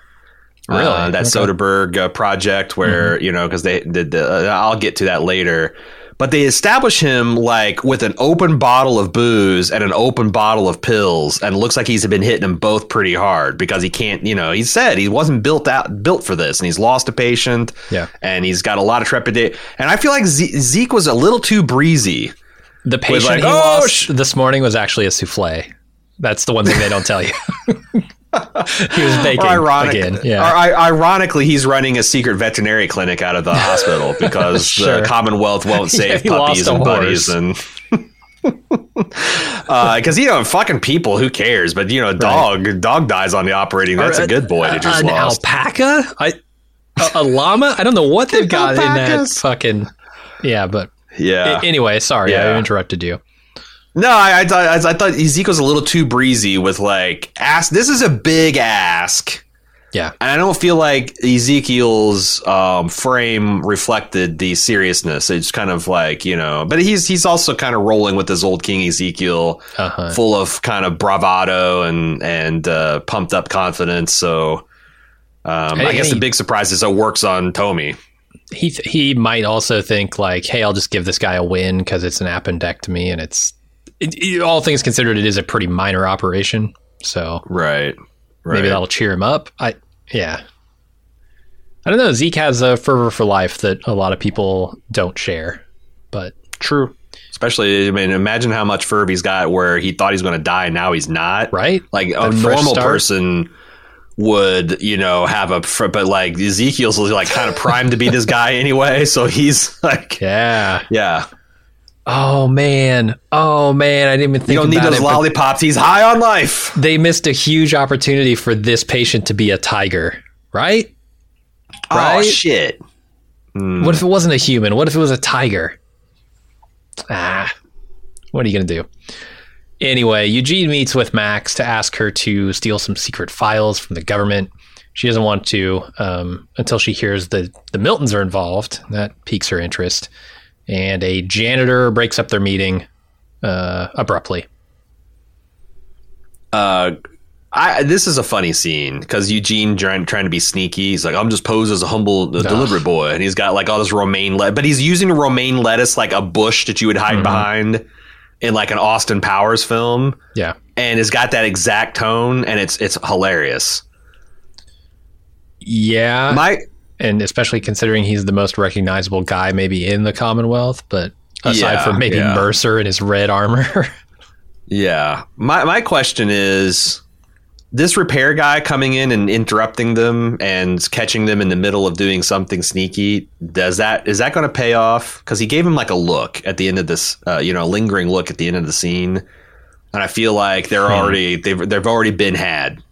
Really? uh, that Okay. Mm-hmm. Soderbergh uh, project where you know because they did the, uh, I'll get to that later, but they establish him like with an open bottle of booze and an open bottle of pills, and it looks like he's been hitting them both pretty hard because he can't. You know, he said he wasn't built out built for this, and he's lost a patient. Yeah. and he's got a lot of trepidation, and I feel like Ze- Zeke was a little too breezy. The patient like, he "Oh, lost sh-" this morning was actually a souffle. That's the one thing they don't tell you. he was baking ironic, again. Yeah. I- ironically, he's running a secret veterinary clinic out of the hospital because Sure. the Commonwealth won't save he puppies and buddies and. Uh, because you know, fucking people, who cares? But you know, dog, dog dies on the operating. That's a good boy that just an lost. alpaca? I, a, a llama? I don't know what they've got in that Alpacas. fucking. Yeah, but Yeah. anyway, sorry, I interrupted you. No, I, I, thought- I, I thought Ezekiel's a little too breezy with like ask. This is a big ask. Yeah, And I don't feel like Ezekiel's um, frame reflected the seriousness. It's kind of like you know, but he's he's also kind of rolling with his old King Ezekiel, Uh-huh. full of kind of bravado and and uh, pumped up confidence. So um, I Hey, guess hey. the big surprise is it works on Tomi. he th- he might also think like, hey, I'll just give this guy a win because it's an appendectomy and it's it, it- all things considered, it is a pretty minor operation. So Right. Right. maybe that'll cheer him up. I yeah. I don't know. Zeke has a fervor for life that a lot of people don't share, but true. Especially, I mean, imagine how much fervor he's got where he thought he's going to die, now he's not. right? Like a fresh normal start. person would, you know, have a, but like Ezekiel's like kind of primed to be this guy anyway. So he's like, Yeah. yeah, Oh man. Oh man. I didn't even think you don't need those it, lollipops. He's high on life. They missed a huge opportunity for this patient to be a tiger, right? Oh Right? shit. What if it wasn't a human? What if it was a tiger? Ah, what are you going to do? Anyway, Eugene meets with Max to ask her to steal some secret files from the government. She doesn't want to um, until she hears that the Miltons are involved. That piques her interest. And a janitor breaks up their meeting uh, abruptly. Uh, I this is a funny scene because Eugene trying trying to be sneaky. He's like, I'm just posed as a humble uh, delivery boy, and he's got like all this romaine lettuce, but he's using romaine lettuce like a bush that you would hide behind in like an Austin Powers film, Yeah. and it's got that exact tone, and it's it's hilarious. Yeah. My and especially considering he's the most recognizable guy maybe in the Commonwealth, but aside Yeah, from maybe yeah. Mercer in his red armor. Yeah. My my question is this repair guy coming in and interrupting them and catching them in the middle of doing something sneaky does that is that going to pay off cuz he gave him like a look at the end of this uh, you know a lingering look at the end of the scene and I feel like they're already they've they've already been had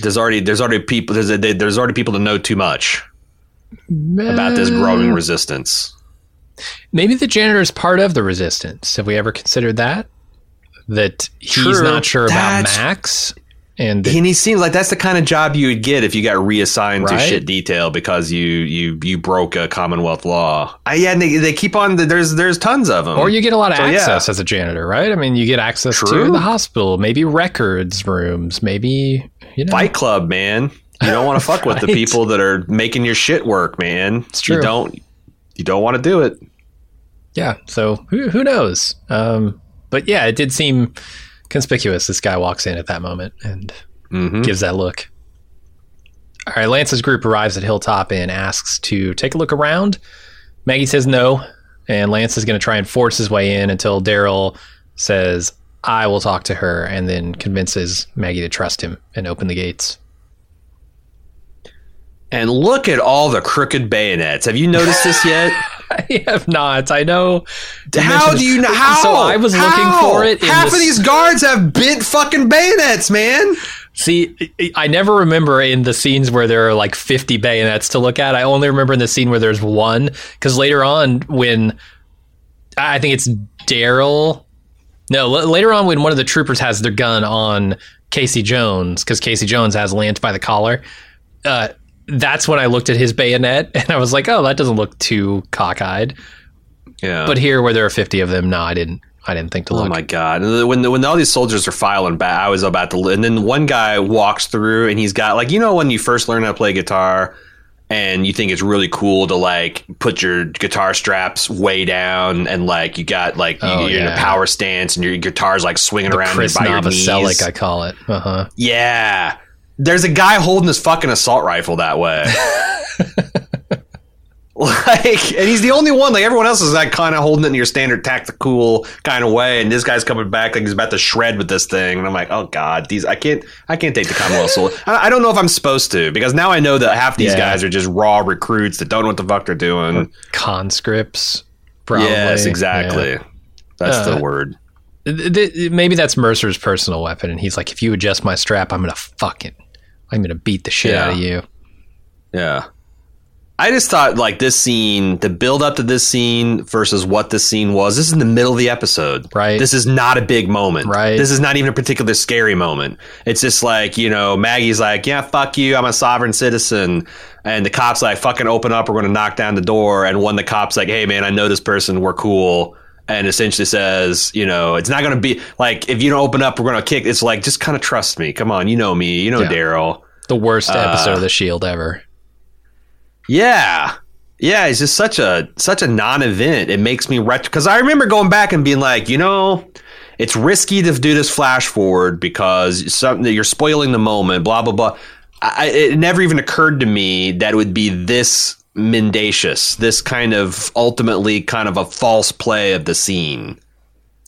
there's already there's already people there's a, there's already people to know too much about this growing resistance Maybe the janitor is part of the resistance. Have we ever considered that? That he's True. not sure about Max, and that- and he seems like that's the kind of job you would get if you got reassigned to shit detail because you you you broke a Commonwealth law. I, yeah, and they, they keep on. There's there's tons of them. or you get a lot of So, yeah. access as a janitor, right? I mean, you get access to the hospital, maybe records rooms, maybe you know. Fight Club, man. You don't want to fuck with the people that are making your shit work, man. It's true. You don't you don't want to do it. Yeah, so who who knows? Um, but yeah, it did seem conspicuous. This guy walks in at that moment and Mm-hmm. gives that look. All right, Lance's group arrives at Hilltop and asks to take a look around. Maggie says no, and Lance is going to try and force his way in until Daryl says, I will talk to her, and then convinces Maggie to trust him and open the gates. And look at all the crooked bayonets. Have you noticed this yet? I have not. I know. How do you know? How? So I was How? looking for it. Half the of these guards have bent fucking bayonets, man. See, I never remember in the scenes where there are like 50 bayonets to look at. I only remember in the scene where there's one. Because later on, when I think it's Daryl. No, l- later on, when one of the troopers has their gun on Casey Jones, because Casey Jones has Lance by the collar, uh, that's when I looked at his bayonet and I was like, oh, that doesn't look too cockeyed. Yeah. But here, where there are 50 of them, no, I didn't. I didn't think to Oh look. Oh my god! And When when all these soldiers are filing back, I was about to. And then one guy walks through, and he's got like you know when you first learn how to play guitar, and you think it's really cool to like put your guitar straps way down, and like you got like you, Oh, you're in a power stance, and your guitar's like swinging the around Chris by your knees. Novoselic, I call it. Uh huh. yeah, there's a guy holding his fucking assault rifle that way. Like, and he's the only one. Like everyone else is like kind of holding it in your standard tactical kind of way, and this guy's coming back like he's about to shred with this thing. And I'm like, oh god, these I can't, I can't take the Commonwealth soldier. I, I don't know if I'm supposed to because now I know that half these Yeah. guys are just raw recruits that don't know what the fuck they're doing. Conscripts. Probably. Yes, exactly. Yeah. That's Uh, the word. Th- th- Maybe that's Mercer's personal weapon, and he's like, if you adjust my strap, I'm gonna fucking, I'm gonna beat the shit out of you. Yeah. I just thought like this scene, the build up to this scene versus what this scene was. This is in the middle of the episode. Right. This is not a big moment. Right. This is not even a particular scary moment. It's just like, you know, Maggie's like, yeah, fuck you. I'm a sovereign citizen. And the cops like, fucking open up. We're going to knock down the door. And one of the cops like, hey man, I know this person. We're cool. And essentially says, you know, it's not going to be like, if you don't open up, we're going to kick. It's like, just kind of trust me. Come on. You know me. You know Yeah. Daryl. The worst Uh, episode of the Shield ever. Yeah. Yeah, it's just such a such a non-event. It makes me retro because I remember going back and being like, you know, it's risky to do this flash forward because something you're spoiling the moment. Blah blah blah. I, it never even occurred to me that it would be this mendacious, this kind of ultimately kind of a false play of the scene.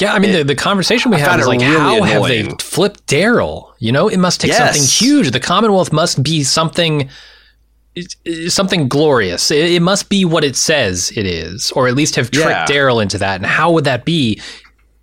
Yeah, I mean the, the conversation we had is like, really how have they flipped Daryl? You know, it must take Yes. something huge. The Commonwealth must be something, something glorious. It, it must be what it says it is, or at least have tricked Yeah. Daryl into that. And how would that be?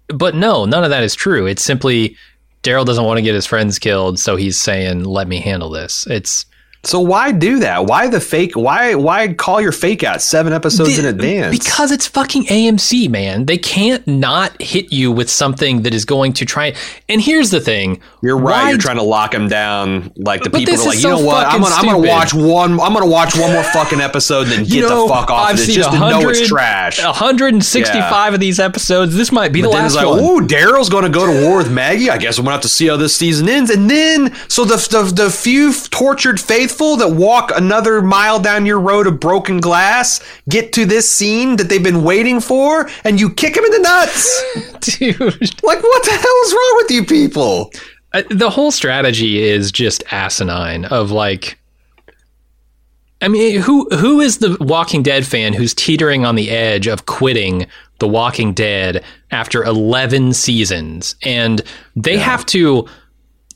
But no, none of that is true. It's simply Daryl doesn't want to get his friends killed, so he's saying, "Let me handle this." It's So why do that? Why the fake? Why why call your fake out seven episodes in advance? Because it's fucking AMC, man. They can't not hit you with something that is going to try. And here's the thing: You're right. Why You're trying to lock him down. Like the people are like, you know what? I'm gonna, I'm gonna watch one. I'm gonna watch one more fucking episode, and then get know, the fuck off I've of this seen just to know it's trash. 165 of these episodes. This might be the But then last like, one. oh, Daryl's going to go to war with Maggie. I guess I'm going to have to see how this season ends. And then, so the, the the few tortured faithful that walk another mile down your road of broken glass get to this scene that they've been waiting for, and you kick them in the nuts. Dude, like, what the hell is wrong with you people? Uh, the whole strategy is just asinine. Of like, I mean, who who is the Walking Dead fan who's teetering on the edge of quitting The Walking Dead after 11 seasons, and they have to.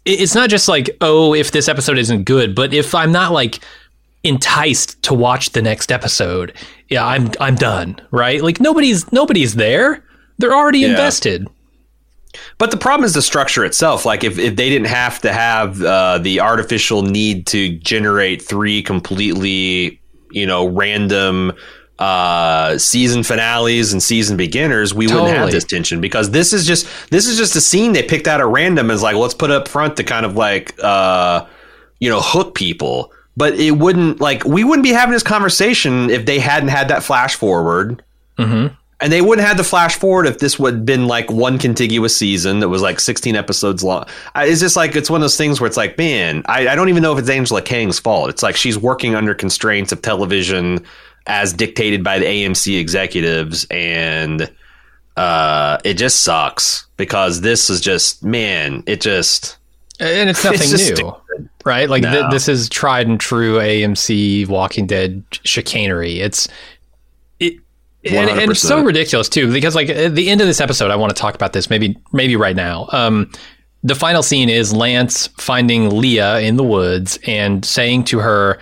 It- It's not just like, oh, if this episode isn't good, but if I'm not like enticed to watch the next episode, yeah, I'm I'm done, right? Like nobody's nobody's there. They're already invested. But the problem is the structure itself. Like if, if they didn't have to have uh, the artificial need to generate three completely, you know, random uh, season finales and season beginners, we wouldn't have this tension because this is just this is just a scene they picked out at random as like let's put it up front to kind of like uh, you know hook people. But it wouldn't like we wouldn't be having this conversation if they hadn't had that flash forward. And they wouldn't have the flash forward if this would have been like one contiguous season that was like 16 episodes long. I- It's just like, it's one of those things where it's like, man, I, I don't even know if it's Angela Kang's fault. It's like she's working under constraints of television as dictated by the AMC executives. And uh, it just sucks because this is just, man, it just. And it's nothing It's new, stupid. right? Like th- this is tried and true AMC Walking Dead chicanery. It's it, and, and it's so ridiculous too because like at the end of this episode, I want to talk about this maybe maybe right now. Um, the final scene is Lance finding Leah in the woods and saying to her,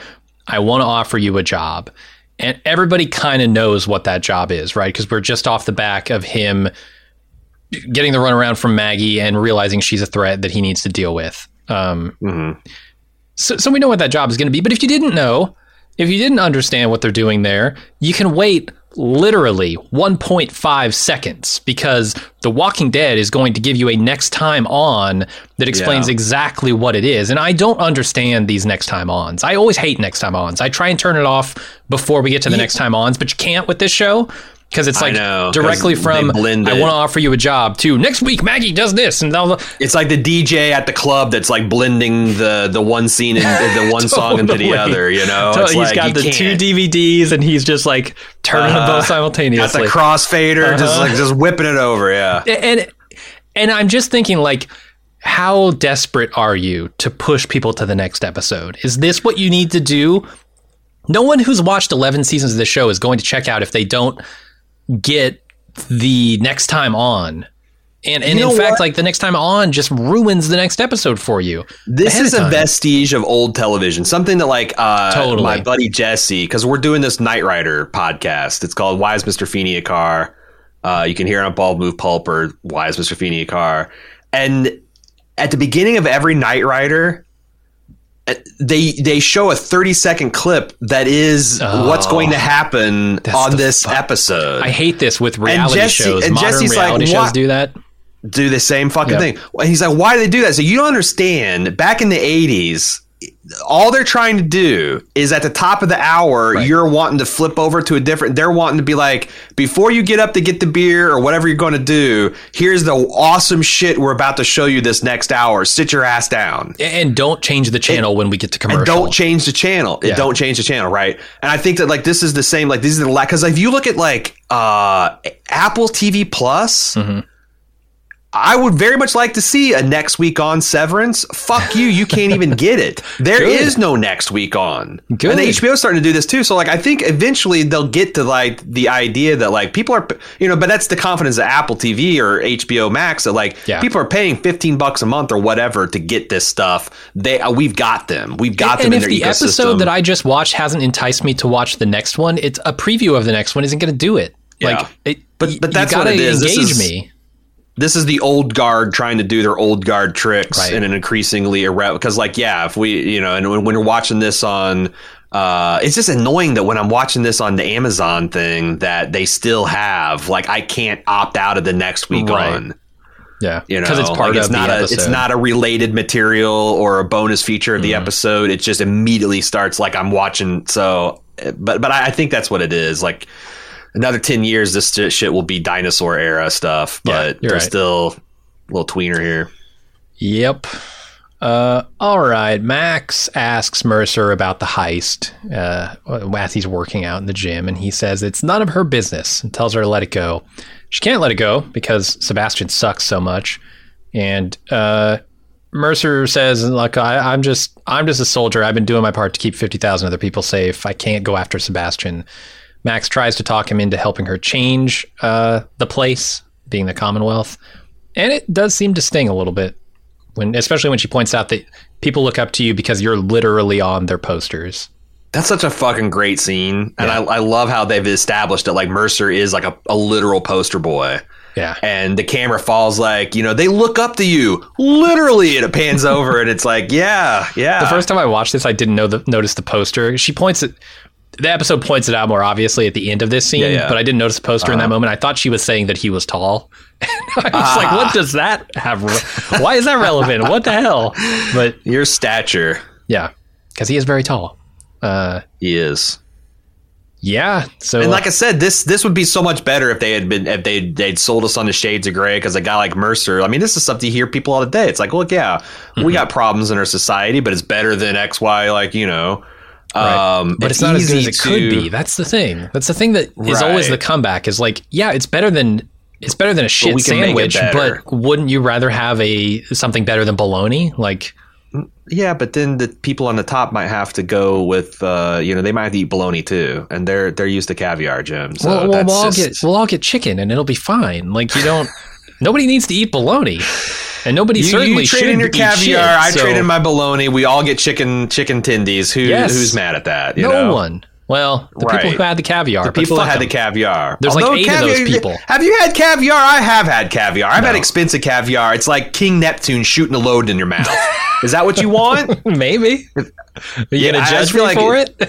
"I want to offer you a job." And everybody kind of knows what that job is, right? Because we're just off the back of him getting the runaround from Maggie and realizing she's a threat that he needs to deal with. Um, Mm-hmm. so, so we know what that job is going to be. But if you didn't know, if you didn't understand what they're doing there, you can wait literally 1.5 seconds because The Walking Dead is going to give you a next time on that explains Yeah. exactly what it is. And I don't understand these next time ons. I always hate next time ons. I try and turn it off before we get to the next time ons, but you can't with this show. Because it's like know, directly from I want to offer you a job to next week Maggie does this and all It's like the DJ at the club that's like blending the the one scene and the one song into the other. You know, So It's he's like, got the two can't. DVDs and he's just like turning them both the simultaneously. crossfader, just Uh-huh. like just whipping it over. Yeah, and and I'm just thinking like how desperate are you to push people to the next episode? Is this what you need to do? No one who's watched 11 seasons of this show is going to check out if they don't get the next time on. And and You in fact what? like the next time on just ruins the next episode for you. This is a vestige of old television. Something that like uh, Totally. my buddy Jesse, because we're doing this Knight Rider podcast. It's called Why is Mr. Feeny a Car? Uh, you can hear it on Bald Move Pulp or Why is Mr. Feeny a Car? And at the beginning of every Knight Rider, they they show a 30 second clip that is what's oh. going to happen on this fu- episode. I hate this with reality Jesse- shows. and Modern Jesse's like, reality shows "What?" do that. do the same fucking Yep. thing. And he's like, why do they do that? So you don't understand. Back in the eighties, all they're trying to do is at the top of the hour, Right. you're wanting to flip over to a different. They're wanting to be like, before you get up to get the beer or whatever you're going to do, here's the awesome shit we're about to show you this next hour. Sit your ass down. And don't change the channel when we get to commercial. And don't change the channel. And Yeah. Don't change the channel, right? And I think that like this is the same. Like these are the because if you look at like uh Apple TV Plus, Mm-hmm. I would very much like to see a next week on Severance. Fuck you, you can't even get it. There is Good. no next week on. Good. And HBO's starting to do this too. So like I think eventually they'll get to like the idea that like people are you know, but that's the confidence of Apple TV or HBO Max that like Yeah. people are paying 15 bucks a month or whatever to get this stuff. They uh, we've got them. We've got and them in if their the ecosystem. episode that I just watched hasn't enticed me to watch the next one, it's a preview of the next one isn't going to do it. Yeah. Like, it, But- but that's what it is. This engage is- me. This is the old guard trying to do their old guard tricks Right. in an increasingly irre because like yeah if we you know and when, when you're watching this on uh it's just annoying that when i'm watching this on the amazon thing that they still have like i can't opt out of the next week Right. on Yeah, you know because it's part like, of it's not the a episode. it's not a related material or a bonus feature of the Mm-hmm. episode it just immediately starts like i'm watching so but but i I think that's what it is like another 10 years this shit- will be dinosaur era stuff but you're they're right. still a little tweener here Yep. Uh, all right. Max asks Mercer about the heist uh, as he's working out in the gym, and he says it's none of her business and tells her to let it go. She can't let it go because Sebastian sucks so much. And uh, Mercer says, "Look, I, I'm just I'm just a soldier. I've been doing my part to keep fifty thousand other people safe. I can't go after Sebastian." Max tries to talk him into helping her change uh, the place, being the Commonwealth, and it does seem to sting a little bit when, especially when she points out that people look up to you because you're literally on their posters. That's such a fucking great scene, and I, I love how they've established it. like Mercer is like a, a literal poster boy, Yeah, and the camera falls like you know they look up to you literally, and it pans over, and it's like yeah, yeah. the first time I watched this, I didn't know the notice the poster. She points it. The episode points it out more obviously at the end of this scene, Yeah, yeah. but I didn't notice the poster in that moment. I thought she was saying that he was tall. I was like, "What does that have? re- Why is that relevant? What the hell?" But your stature, yeah, because he is very tall. Uh, he is. yeah. So And like I said, this this would be so much better if they had been if they they'd sold us on the Shades of Grey because a guy like Mercer. I mean, this is something you hear people all the day. It's like, look, yeah, Mm-hmm. we got problems in our society, but it's better than X Y. Like you know, Right. um, but it's, not as good as it could be. That's the thing. That's the thing that is always the comeback. Is like, yeah, it's better than it's better than a shit we can make it sandwich. But wouldn't you rather have a something better than bologna? Like, Yeah, but then the people on the top might have to go with, uh, you know, they might have to eat bologna too, and they're they're used to caviar, Jim. So well, well, that's we'll all just- get we'll all get chicken, and it'll be fine. Like, you don't. nobody needs to eat bologna, and nobody you, certainly you trade in your eat caviar. shit, I so- trade in my bologna. We all get chicken chicken tendies. Who Yes. who's mad at that? You no know? one. Well, the people Right. who had the caviar. The people who had the caviar. There's like Although eight of those people. Have you had caviar? I have had caviar. I've had expensive caviar. It's like King Neptune shooting a load in your mouth. Is that what you want? Maybe. Are you Yeah, gonna I judge me like for it?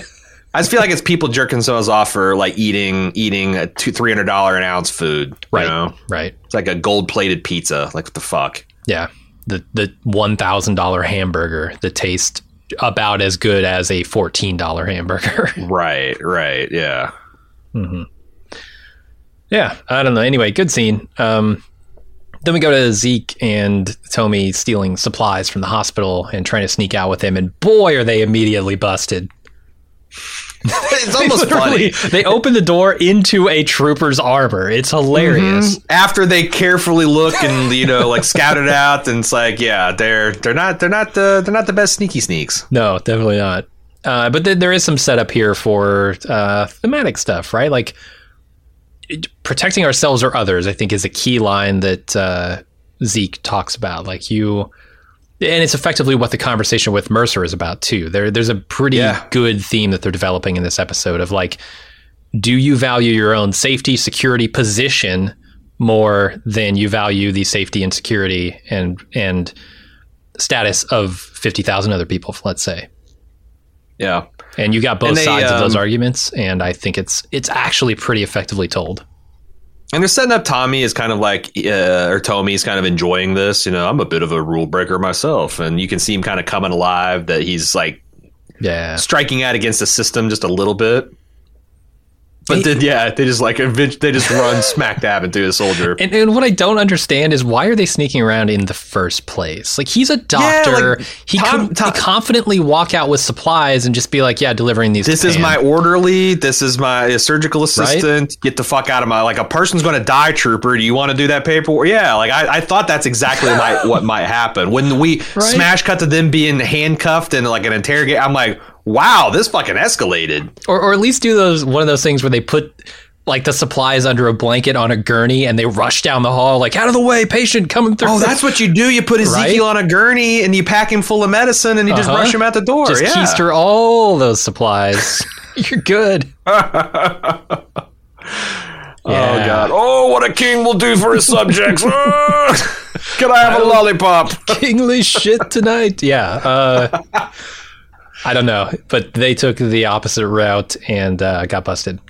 I just feel like it's people jerking themselves off for like eating eating a two three hundred dollar an ounce food. right. You know? Right. It's like a gold plated pizza. Like what the fuck? Yeah. The the one thousand dollar hamburger that tastes about as good as a fourteen dollar hamburger. Right, right, yeah. hmm yeah. I don't know. Anyway, good scene. Um then we go to Zeke and Tomi stealing supplies from the hospital and trying to sneak out with him, and boy, are they immediately busted. It's almost funny. They open the door into a trooper's armor. It's hilarious. After they carefully look and you know like scout it out, and it's like, yeah, they're they're not they're not the they're not the best sneaky sneaks. No, definitely not. Uh, but then there is some setup here for uh, thematic stuff, right? Like it- protecting ourselves or others. I think is a key line that uh, Zeke talks about. Like you, and it's effectively what the conversation with Mercer is about too. There, there's a pretty Yeah. good theme that they're developing in this episode of like, do you value your own safety, security, position more than you value the safety and security and and status of fifty thousand other people? Let's say. Yeah. And you got both they, sides of those um, arguments, and I think it's it's actually pretty effectively told. And they're setting up Tomi as kind of like, uh, or Tomi's kind of enjoying this. You know, I'm a bit of a rule breaker myself, and you can see him kind of coming alive. That he's like Yeah, striking out against the system just a little bit. But then, yeah, they just like they just run smack dab into a soldier. and, and what I don't understand is why are they sneaking around in the first place? Like he's a doctor, like, he Tom- could Tom- confidently walk out with supplies and just be like, "Yeah, delivering these." This is Pam." my orderly. This is my uh, surgical assistant. Get the fuck out of my like a person's going to die, trooper. Do you want to do that paperwork? Yeah, like I, I thought that's exactly my, what might happen when we Right. smash cut to them being handcuffed and like an interrogate. I'm like, wow, this fucking escalated. or or at least do those one of those things where they put like the supplies under a blanket on a gurney and they rush down the hall like out of the way, patient coming through. Oh, that's what you do. You put Ezekiel on a gurney and you pack him full of medicine and you just Uh-huh. rush him out the door. just yeah. keister all those supplies. You're good. Oh God! Oh, what a king will do for his subjects! Can I have a lollipop? kingly shit tonight. Yeah. Uh, I don't know, but they took the opposite route and uh, got busted.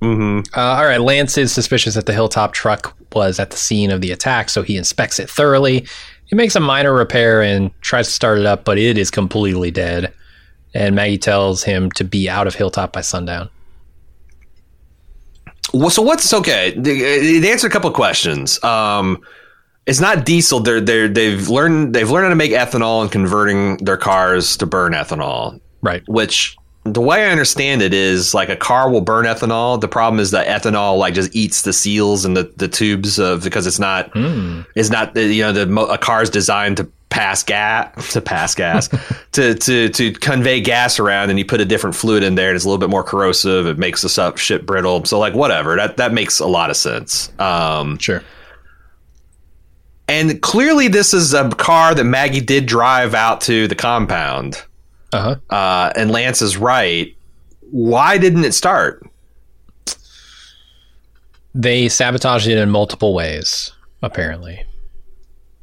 Mm-hmm. Uh, all right, Lance is suspicious that the hilltop truck was at the scene of the attack, so he inspects it thoroughly. He makes a minor repair and tries to start it up, but it is completely dead. And Maggie tells him to be out of Hilltop by sundown. Well, so what's okay? They, they answered a couple of questions. Um, it's not diesel. They're they're they've learned they've learned how to make ethanol and converting their cars to burn ethanol. Right. Which the way I understand it is like a car will burn ethanol. The problem is that ethanol like just eats the seals and the, the tubes of because it's not it's not you know the a car is designed to pass gas to pass gas to to to convey gas around and you put a different fluid in there and it's a little bit more corrosive. It makes the stuff shit brittle. So like whatever that that makes a lot of sense. Um, Sure. And clearly this is a car that Maggie did drive out to the compound. Uh huh. Uh, and Lance is right. Why didn't it start? They sabotaged it in multiple ways, apparently.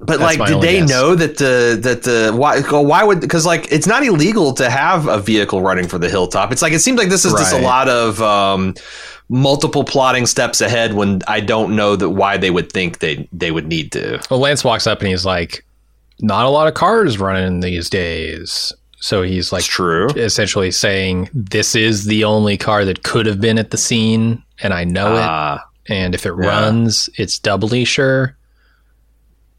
But That's like, did they guess. know that the that the why why would because like it's not illegal to have a vehicle running for the hilltop. It's like it seems like this is just a lot of um, multiple plotting steps ahead. When I don't know that why they would think they they would need to. Well, Lance walks up and he's like, "Not a lot of cars running these days." So he's like, It's true. essentially saying, "This is the only car that could have been at the scene, and I know Ah, it. And if it yeah. runs, it's doubly sure."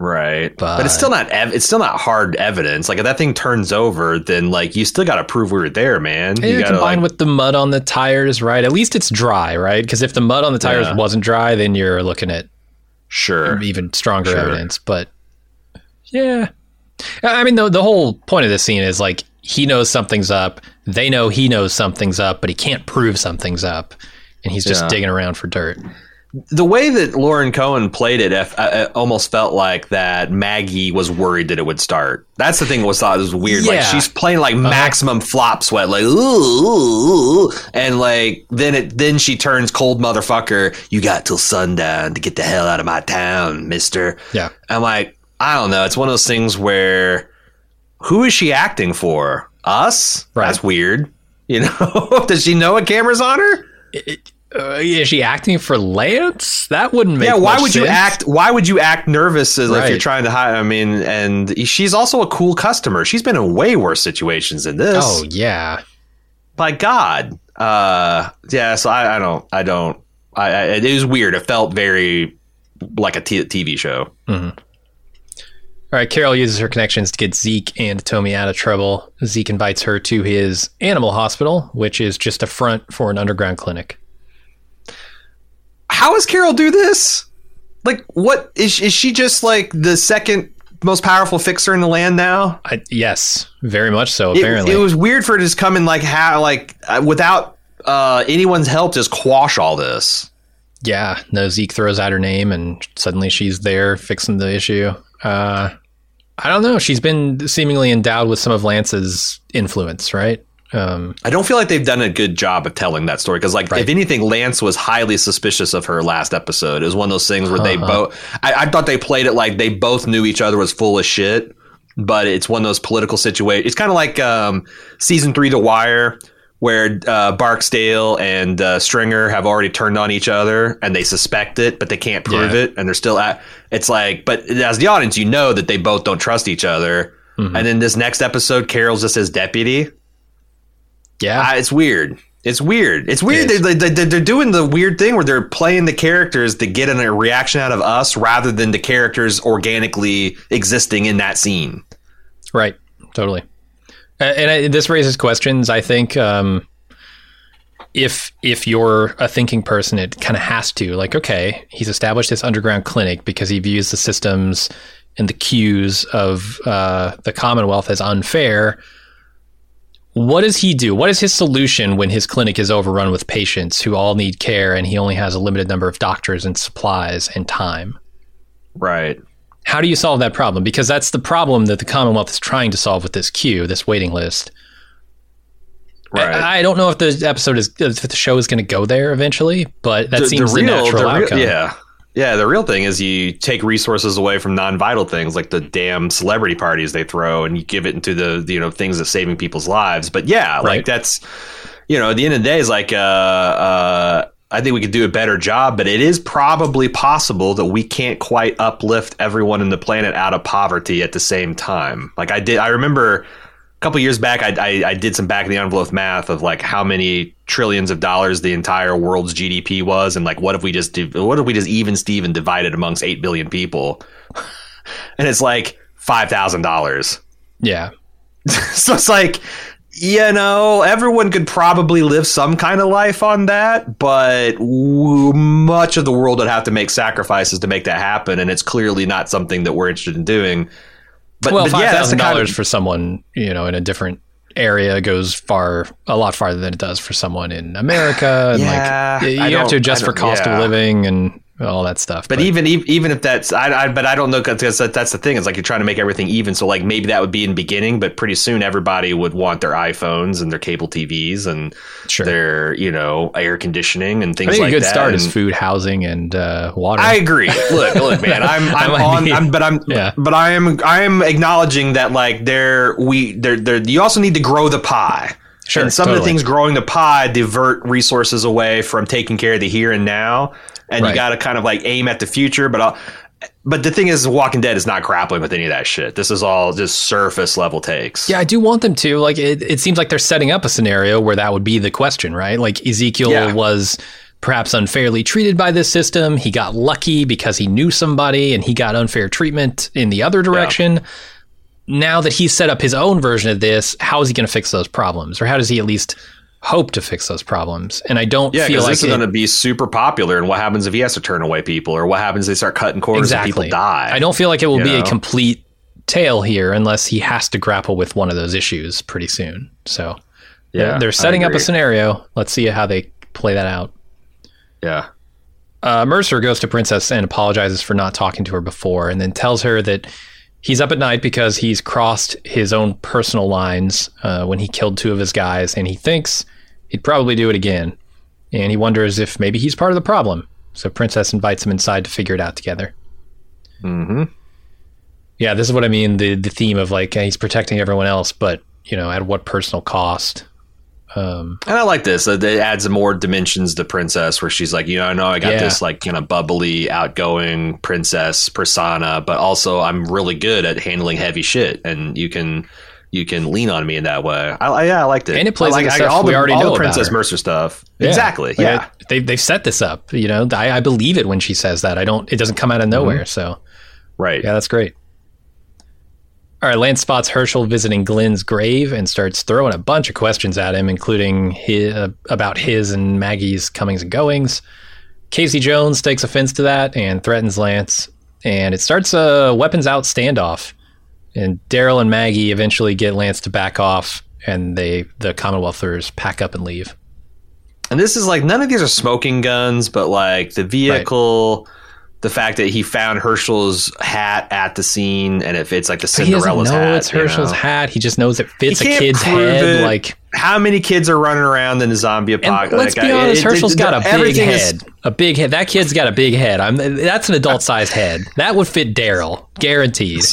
Right. But, But- it's still not ev- it's still not hard evidence. Like if that thing turns over, then like you still got to prove we were there, man. You gotta, combined like- with the mud on the tires, right? At least it's dry, right? Because if the mud on the tires Yeah. wasn't dry, then you're looking at sure. even stronger Sure. evidence. But yeah, I mean, the the whole point of this scene is like he knows something's up. They know he knows something's up, but he can't prove something's up, and he's just Yeah. digging around for dirt. The way that Lauren Cohan played it, uh, it almost felt like that Maggie was worried that it would start. That's the thing was thought was weird. Like she's playing like maximum flop sweat, like ooh, ooh, ooh, and like then it then she turns cold motherfucker. You got till sundown to get the hell out of my town, Mister. Yeah. I'm like, I don't know. It's one of those things where who is she acting for? Us? Right. That's weird. You know? Does she know a camera's on her? Uh, is she acting for Lance? That wouldn't make yeah, why would you act? Why would you act nervous as if you're trying to hide? I mean, and she's also a cool customer. She's been in way worse situations than this. Oh yeah, by God. Uh, yeah. So I, I don't. I don't. I, I. It was weird. It felt very like a t- TV show. All right, Carol uses her connections to get Zeke and Tomi out of trouble. Zeke invites her to his animal hospital, which is just a front for an underground clinic. How does Carol do this? Like, what is is she just like the second most powerful fixer in the land now? I, yes, very much so. Apparently, it, was weird for her to just come in like how like uh, without uh, anyone's help, just quash all this. yeah. No, Zeke throws out her name, and suddenly she's there fixing the issue. Uh, I don't know. She's been seemingly endowed with some of Lance's influence, right? Um, I don't feel like they've done a good job of telling that story because, like, Right. if anything, Lance was highly suspicious of her last episode. It was one of those things where they Uh-huh. both. I, I thought they played it like they both knew each other was full of shit, but it's one of those political situations. It's kind of like um, season three, The Wire, where uh, Barksdale and uh, Stringer have already turned on each other and they suspect it, but they can't prove Yeah. it, and they're still at. It's like, but as the audience, you know that they both don't trust each other. Mm-hmm. And then this next episode, Carol's just his deputy. Yeah, Ah, it's weird. It's weird. It's weird. It is. They, they, they, they're doing the weird thing where they're playing the characters to get a reaction out of us rather than the characters organically existing in that scene. Right. Totally. Uh, and I, this raises questions. I think um, if if you're a thinking person, it kind of has to. Like, okay, he's established this underground clinic because he views the systems and the cues of uh, the Commonwealth as unfair. What does he do? What is his solution when his clinic is overrun with patients who all need care and he only has a limited number of doctors and supplies and time? Right. How do you solve that problem? Because that's the problem that the Commonwealth is trying to solve with this queue, this waiting list. Right. I, I don't know if the episode is, if the show is going to go there eventually, but that The- seems the, natural the real- outcome. yeah. Yeah, the real thing is you take resources away from non-vital things like the damn celebrity parties they throw, and you give it into the you know things that saving people's lives. But yeah, like that's you know at the end of the day is like uh, uh, I think we could do a better job, but it is probably possible that we can't quite uplift everyone in the planet out of poverty at the same time. Like I did, I remember couple years back, I, I, I did some back of the envelope math of like how many trillions of dollars the entire world's GDP was, and like what if we just do, what if we just even Steven divided amongst eight billion people, and it's like five thousand dollars. Yeah. So it's like, you know, everyone could probably live some kind of life on that, but w- much of the world would have to make sacrifices to make that happen, and it's clearly not something that we're interested in doing. But, well, but five yeah, thousand kind dollars for someone you know in a different area goes far a lot farther than it does for someone in America. And Yeah, like, you I have to adjust for cost yeah. of living and all that stuff. But even even if that's I, I but I don't know because that's the thing. It's like you're trying to make everything even. So like maybe that would be in the beginning, but pretty soon everybody would want their iPhones and their cable TVs and Sure. their you know air conditioning and things. I think like a good that. start is food, housing, and uh, water. I agree. Look, look, man. I'm I'm on. be- I'm, but I'm Yeah. but I am I am acknowledging that like there we there there you also need to grow the pie. Sure, and some of the things growing the pie divert resources away from taking care of the here and now, and Right. you got to kind of like aim at the future. But I'll, but the thing is, Walking Dead is not grappling with any of that shit. This is all just surface level takes. Yeah, I do want them to. Like, it, it seems like they're setting up a scenario where that would be the question, right? Like, Ezekiel Yeah. was perhaps unfairly treated by this system. He got lucky because he knew somebody and he got unfair treatment in the other direction. Now that he's set up his own version of this, how is he going to fix those problems? Or how does he at least hope to fix those problems? And I don't Yeah, feel like this is going to be super popular. And what happens if he has to turn away people, or what happens if they start cutting corners and people die? I don't feel like it will be a complete tale here unless he has to grapple with one of those issues pretty soon. So Yeah, they're I setting up a scenario. Let's see how they play that out. Yeah. Uh, Mercer goes to Princess and apologizes for not talking to her before, and then tells her that he's up at night because he's crossed his own personal lines uh, when he killed two of his guys, and he thinks he'd probably do it again. And he wonders if maybe he's part of the problem. So Princess invites him inside to figure it out together. Mm-hmm. Yeah, this is what I mean. The the theme of like he's protecting everyone else, but you know, at what personal cost? Um, and I like this. It adds more dimensions to Princess, where she's like, you know, I know I got yeah. this like kind of bubbly, outgoing princess persona, but also I'm really good at handling heavy shit, and you can you can lean on me in that way. I, I yeah, I liked it. And it plays like, like stuff all we already all know the Princess Mercer stuff. Yeah. Exactly. Like yeah, they they've set this up. You know, I, I, believe it when she says that. I don't. It doesn't come out of nowhere. Mm-hmm. So, right. Yeah, that's great. All right, Lance spots Hershel visiting Glenn's grave and starts throwing a bunch of questions at him, including his, uh, about his and Maggie's comings and goings. Casey Jones takes offense to that and threatens Lance, and it starts a weapons out standoff. And Daryl and Maggie eventually get Lance to back off, and they the Commonwealthers pack up and leave. And this is like none of these are smoking guns, but like the vehicle. Right the fact that he found Hershel's hat at the scene, and it fits like the Cinderella's he hat. It's Hershel's know? hat. He just knows it fits a kid's head. It. Like how many kids are running around in the zombie apocalypse? let's be honest, it, Hershel's it, got a big head. Is, a big head. That kid's got a big head. I'm. That's an adult sized head. That would fit Daryl, guaranteed.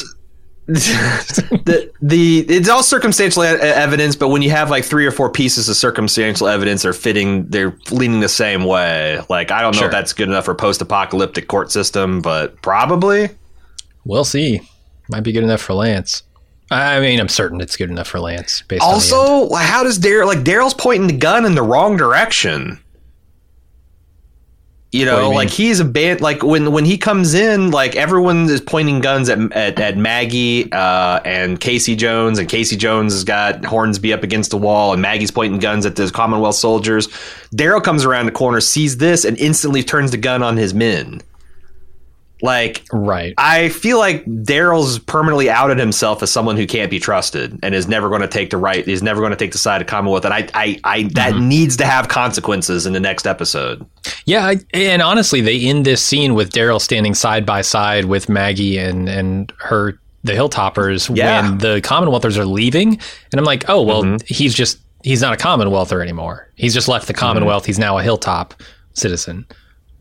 The the it's all circumstantial evidence, but when you have like three or four pieces of circumstantial evidence, they're fitting, they're leaning the same way. Like I don't know sure. if that's good enough for post-apocalyptic court system, but probably. We'll see. Might be good enough for Lance. I mean, I'm certain it's good enough for Lance. Based also, how does Daryl like Daryl's pointing the gun in the wrong direction? You know, you like he's a band. Like when when he comes in, like everyone is pointing guns at at, at Maggie uh, and Casey Jones, and Casey Jones has got Hornsby up against the wall, and Maggie's pointing guns at the Commonwealth soldiers. Daryl comes around the corner, sees this, and instantly turns the gun on his men. Like, right. I feel like Daryl's permanently outed himself as someone who can't be trusted and is never going to take the right. He's never going to take the side of Commonwealth, and I, I, I that mm-hmm. needs to have consequences in the next episode. Yeah, I, and honestly, they end this scene with Daryl standing side by side with Maggie and and her the Hilltoppers yeah. when the Commonwealthers are leaving, and I'm like, oh well, mm-hmm. he's just he's not a Commonwealther anymore. He's just left the Commonwealth. Mm-hmm. He's now a Hilltop citizen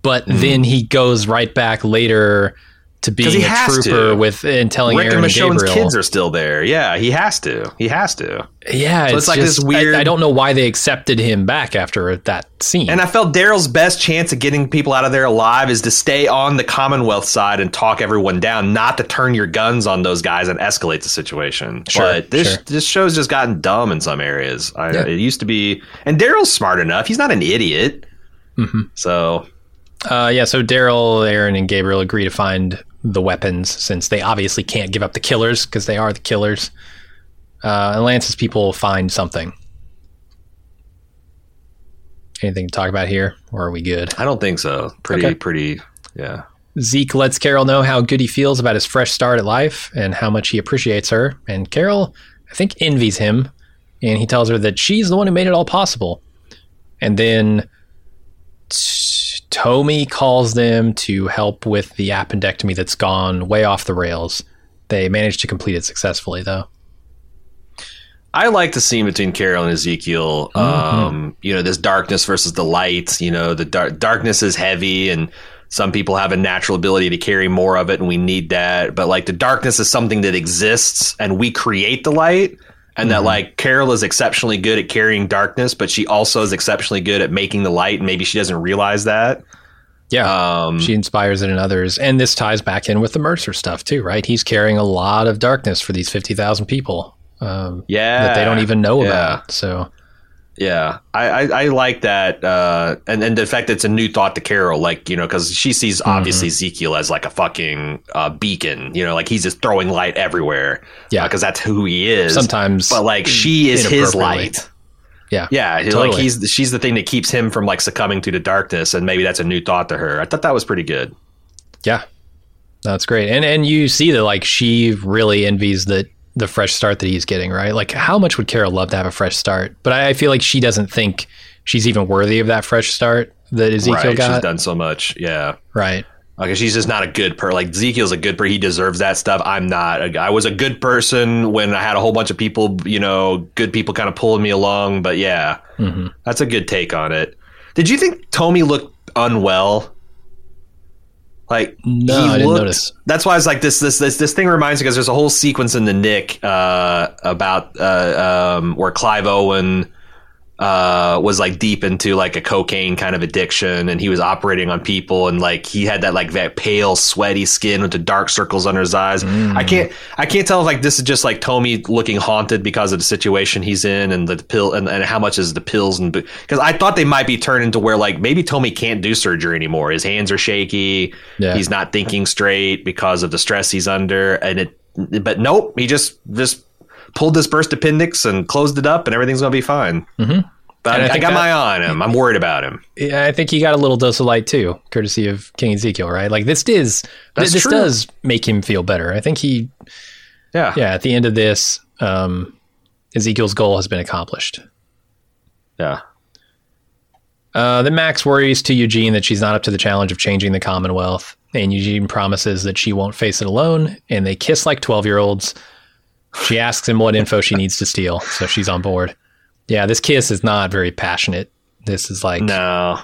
but mm. then he goes right back later to being a trooper to. with and telling Rick Aaron and Michonne's kids are still there. Yeah, he has to. He has to. Yeah, so it's, it's like just, this weird. I, I, don't know why they accepted him back after that scene. And I felt Daryl's best chance of getting people out of there alive is to stay on the Commonwealth side and talk everyone down, not to turn your guns on those guys and escalate the situation. Sure, but this sure. this show's just gotten dumb in some areas. I, yeah. It used to be, and Daryl's smart enough. He's not an idiot. Mm-hmm. So uh, yeah, so Daryl, Aaron, and Gabriel agree to find the weapons since they obviously can't give up the killers because they are the killers. Uh, and Lance's people find something. Anything to talk about here, or are we good? I don't think so. Pretty, okay. pretty, yeah. Zeke lets Carol know how good he feels about his fresh start at life and how much he appreciates her. And Carol, I think, envies him. And he tells her that she's the one who made it all possible. And then Tomi calls them to help with the appendectomy that's gone way off the rails. They managed to complete it successfully, though. I like the scene between Carol and Ezekiel. Mm-hmm. Um, you know, this darkness versus the light. You know, the dar- darkness is heavy, and some people have a natural ability to carry more of it, and we need that. But like the darkness is something that exists, and we create the light and mm-hmm. that like Carol is exceptionally good at carrying darkness, but she also is exceptionally good at making the light. And maybe she doesn't realize that. Yeah, um, she inspires it in others, and this ties back in with the Mercer stuff too, right? He's carrying a lot of darkness for these fifty thousand people. Um, yeah, that they don't even know yeah. about. So, yeah, I, I, I like that, uh, and and the fact that it's a new thought to Carol, like you know, because she sees mm-hmm. obviously mm-hmm. Ezekiel as like a fucking uh, beacon, you know, like he's just throwing light everywhere. Yeah, because uh, that's who he is. Sometimes, but like she is his light. Yeah. Yeah. Totally. Like he's she's the thing that keeps him from like succumbing to the darkness, and maybe that's a new thought to her. I thought that was pretty good. Yeah. That's great. And and you see that like she really envies the the fresh start that he's getting, right? Like how much would Carol love to have a fresh start? But I, I feel like she doesn't think she's even worthy of that fresh start. that Ezekiel right, got. she's done so much. Yeah. Right. Like she's just not a good person. Like Ezekiel's a good person. He deserves that stuff. I'm not. I was a good person when I had a whole bunch of people, you know, good people kind of pulling me along. But yeah, hmm that's a good take on it. Did you think Tomi looked unwell? Like No, I didn't notice. That's why I was like this. This this this thing reminds me because there's a whole sequence in the Knick uh, about uh, um, where Clive Owen uh, was like deep into like a cocaine kind of addiction, and he was operating on people, and like he had that like that pale, sweaty skin with the dark circles under his eyes. I can't I can't tell if like this is just like Tomi looking haunted because of the situation he's in, and the pill, and, and how much is the pills, and because I thought they might be turning to where like maybe Tomi can't do surgery anymore. His hands are shaky. Yeah. He's not thinking straight because of the stress he's under, and it. But nope, he just just pulled this burst appendix and closed it up, and everything's gonna be fine. Mhm. But I I, got that- my eye on him. I'm worried about him. Yeah, I think he got a little dose of light too, courtesy of King Ezekiel, right? Like this is That's this true. does make him feel better. I think he Yeah, yeah, at the end of this, um, Ezekiel's goal has been accomplished. yeah. Uh, then Max worries to Eugene that she's not up to the challenge of changing the Commonwealth, and Eugene promises that she won't face it alone, and they kiss like 12 year olds. She asks him what info she needs to steal, so she's on board. Yeah, this kiss is not very passionate. This is like No,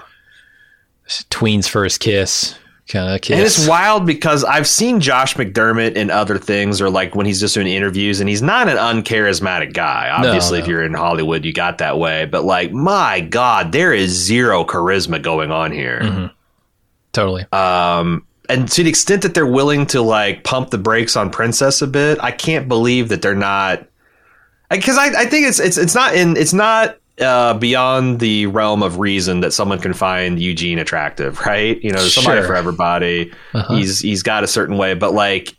tween's first kiss kind of kiss. and it's wild because I've seen Josh McDermitt in other things, or like when he's just doing interviews, and he's not an uncharismatic guy. Obviously, no. if you're in Hollywood, you got that way. But like, my God, there is zero charisma going on here. Mhm. totally. Um, and to the extent that they're willing to like pump the brakes on Princess a bit, I can't believe that they're not. Because I, I think it's it's it's not in it's not uh, beyond the realm of reason that someone can find Eugene attractive, right? You know, there's somebody Sure. for everybody. Uh-huh. He's he's got a certain way, but like,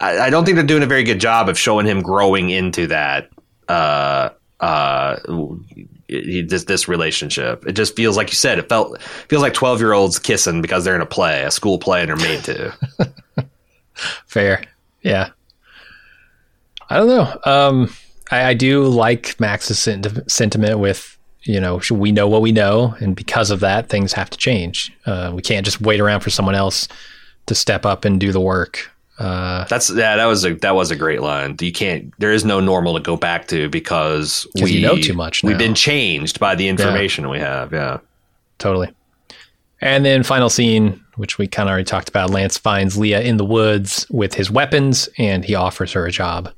I, I don't think they're doing a very good job of showing him growing into that. Uh, uh, this this relationship. It just feels like you said. It felt feels like twelve year olds kissing because they're in a play, a school play, and they're made to. Fair. Yeah. I don't know. Um, I, I do like Max's senti- sentiment with, you know, we know what we know, and because of that, things have to change. Uh, we can't just wait around for someone else to step up and do the work. Uh, That's yeah. That was a that was a great line. You can't. There is no normal to go back to because we you know too much We've been changed by the information we have. Yeah. totally. And then final scene, which we kind of already talked about. Lance finds Leah in the woods with his weapons, and he offers her a job.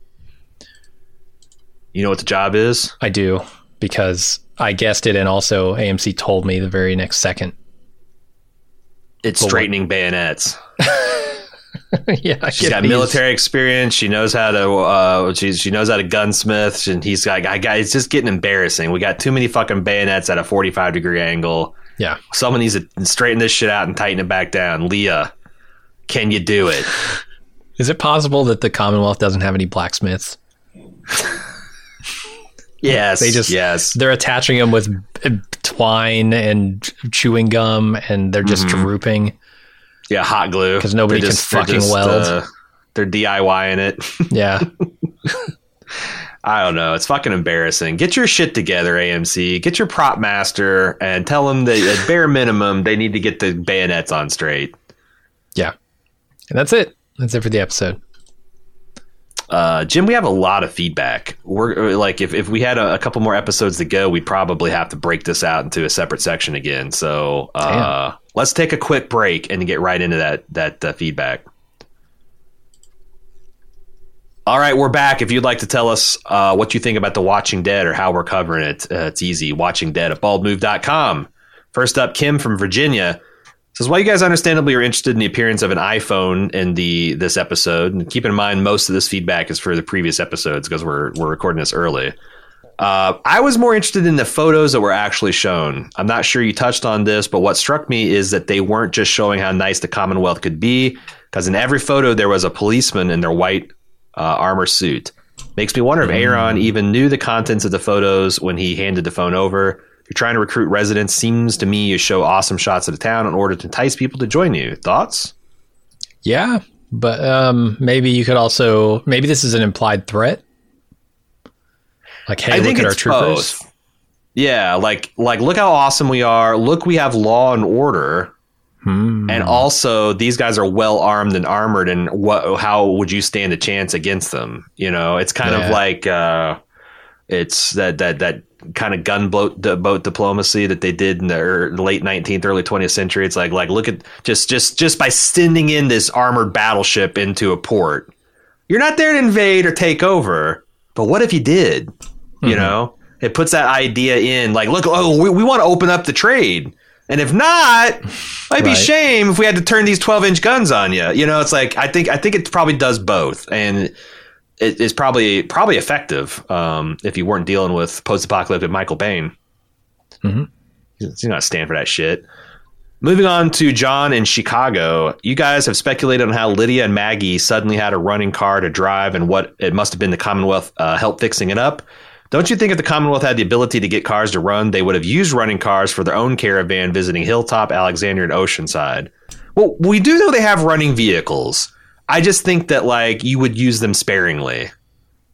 You know what the job is? I do because I guessed it, and also AMC told me the very next second. It's But what- straightening bayonets. yeah, She's got these. military experience. She knows how to. Uh, she she knows how to gunsmith. And he's got. I got. It's just getting embarrassing. We got too many fucking bayonets at a forty five degree angle. Yeah, Someone needs to straighten this shit out and tighten it back down. Leah, can you do it? is it possible that the Commonwealth doesn't have any blacksmiths? Yes. They just yes. they're attaching them with uh, twine and chewing gum, and they're just Mhm. drooping. Yeah, hot glue. Because nobody They're can fucking weld. uh, they're DIYing it. Yeah, I don't know. It's fucking embarrassing. Get your shit together, AMC. Get your prop master and tell them that at bare minimum they need to get the bayonets on straight. yeah, and that's it. That's it for the episode. Uh, Jim, we have a lot of feedback. We're like, if, if we had a, a couple more episodes to go, we'd probably have to break this out into a separate section again. So uh, let's take a quick break and get right into that that uh, feedback. All right, we're back. If you'd like to tell us uh, what you think about The Watching Dead or how we're covering it, uh, it's easy. Watching Dead at baldmove.com. First up, Kim from Virginia says, "While you guys understandably are interested in the appearance of an iPhone in the this episode, and keep in mind most of this feedback is for the previous episodes because we're we're recording this early. Uh, I was more interested in the photos that were actually shown. I'm not sure you touched on this, but what struck me is that they weren't just showing how nice the Commonwealth could be, because in every photo there was a policeman in their white uh, armor suit. Makes me wonder if Aaron even knew the contents of the photos when he handed the phone over. If you're trying to recruit residents, seems to me you show awesome shots of the town in order to entice people to join you. Thoughts? Yeah, but um, maybe you could also maybe this is an implied threat. Like, hey, I look think at our it's troopers. both. Yeah, like like look how awesome we are. Look, we have law and order. Hmm. And also, these guys are well armed and armored. And what? How would you stand a chance against them? You know, it's kind Yeah. of like uh, it's that that that kind of gunboat boat diplomacy that they did in the late nineteenth, early twentieth century. It's like like look at just just just by sending in this armored battleship into a port, you're not there to invade or take over. But what if you did? You know, it puts that idea in like, look, oh, we, we want to open up the trade. And if not, might be Right. shame if we had to turn these 12 inch guns on you. You know, it's like, I think, I think it probably does both. And it is probably, probably effective. Um, if you weren't dealing with post apocalyptic Michael Bain. Mhm. He's not stand for that shit. Moving on to John in Chicago, you guys have speculated on how Lydia and Maggie suddenly had a running car to drive and what it must have been the Commonwealth uh, help fixing it up. Don't you think if the Commonwealth had the ability to get cars to run, they would have used running cars for their own caravan visiting Hilltop, Alexandria, and Oceanside? Well, we do know they have running vehicles. I just think that like you would use them sparingly.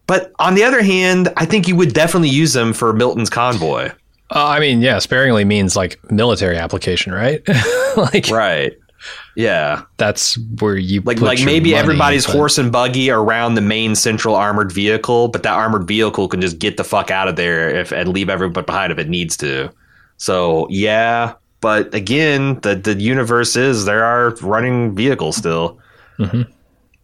But on the other hand, I think you would definitely use them for Milton's convoy. Uh, I mean, yeah, sparingly means like military application, right? like Right. Yeah. that's where you like put like maybe money, everybody's but- horse and buggy around the main central armored vehicle, but that armored vehicle can just get the fuck out of there if and leave everybody behind if it needs to. So yeah, but again, the the universe is there are running vehicles still. And,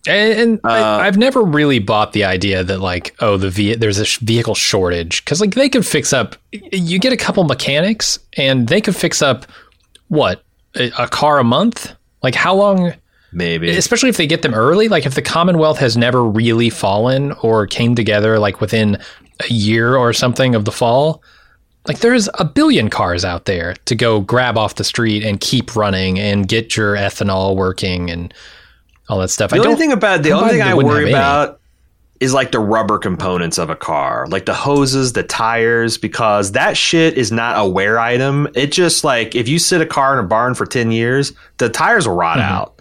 and Uh, I, I've never really bought the idea that like, oh, the ve- there's a sh- vehicle shortage because like they could fix up. You get a couple mechanics and they could fix up what a, a car a month. Like how long? Maybe Especially if they get them early. Like if the Commonwealth has never really fallen or came together like within a year or something of the fall. Like there's a billion cars out there to go grab off the street and keep running and get your ethanol working and all that stuff. the I only don't thing about the only thing I worry about is like the rubber components of a car, like the hoses, the tires, because that shit is not a wear item. It just like if you sit a car in a barn for ten years, the tires will rot out.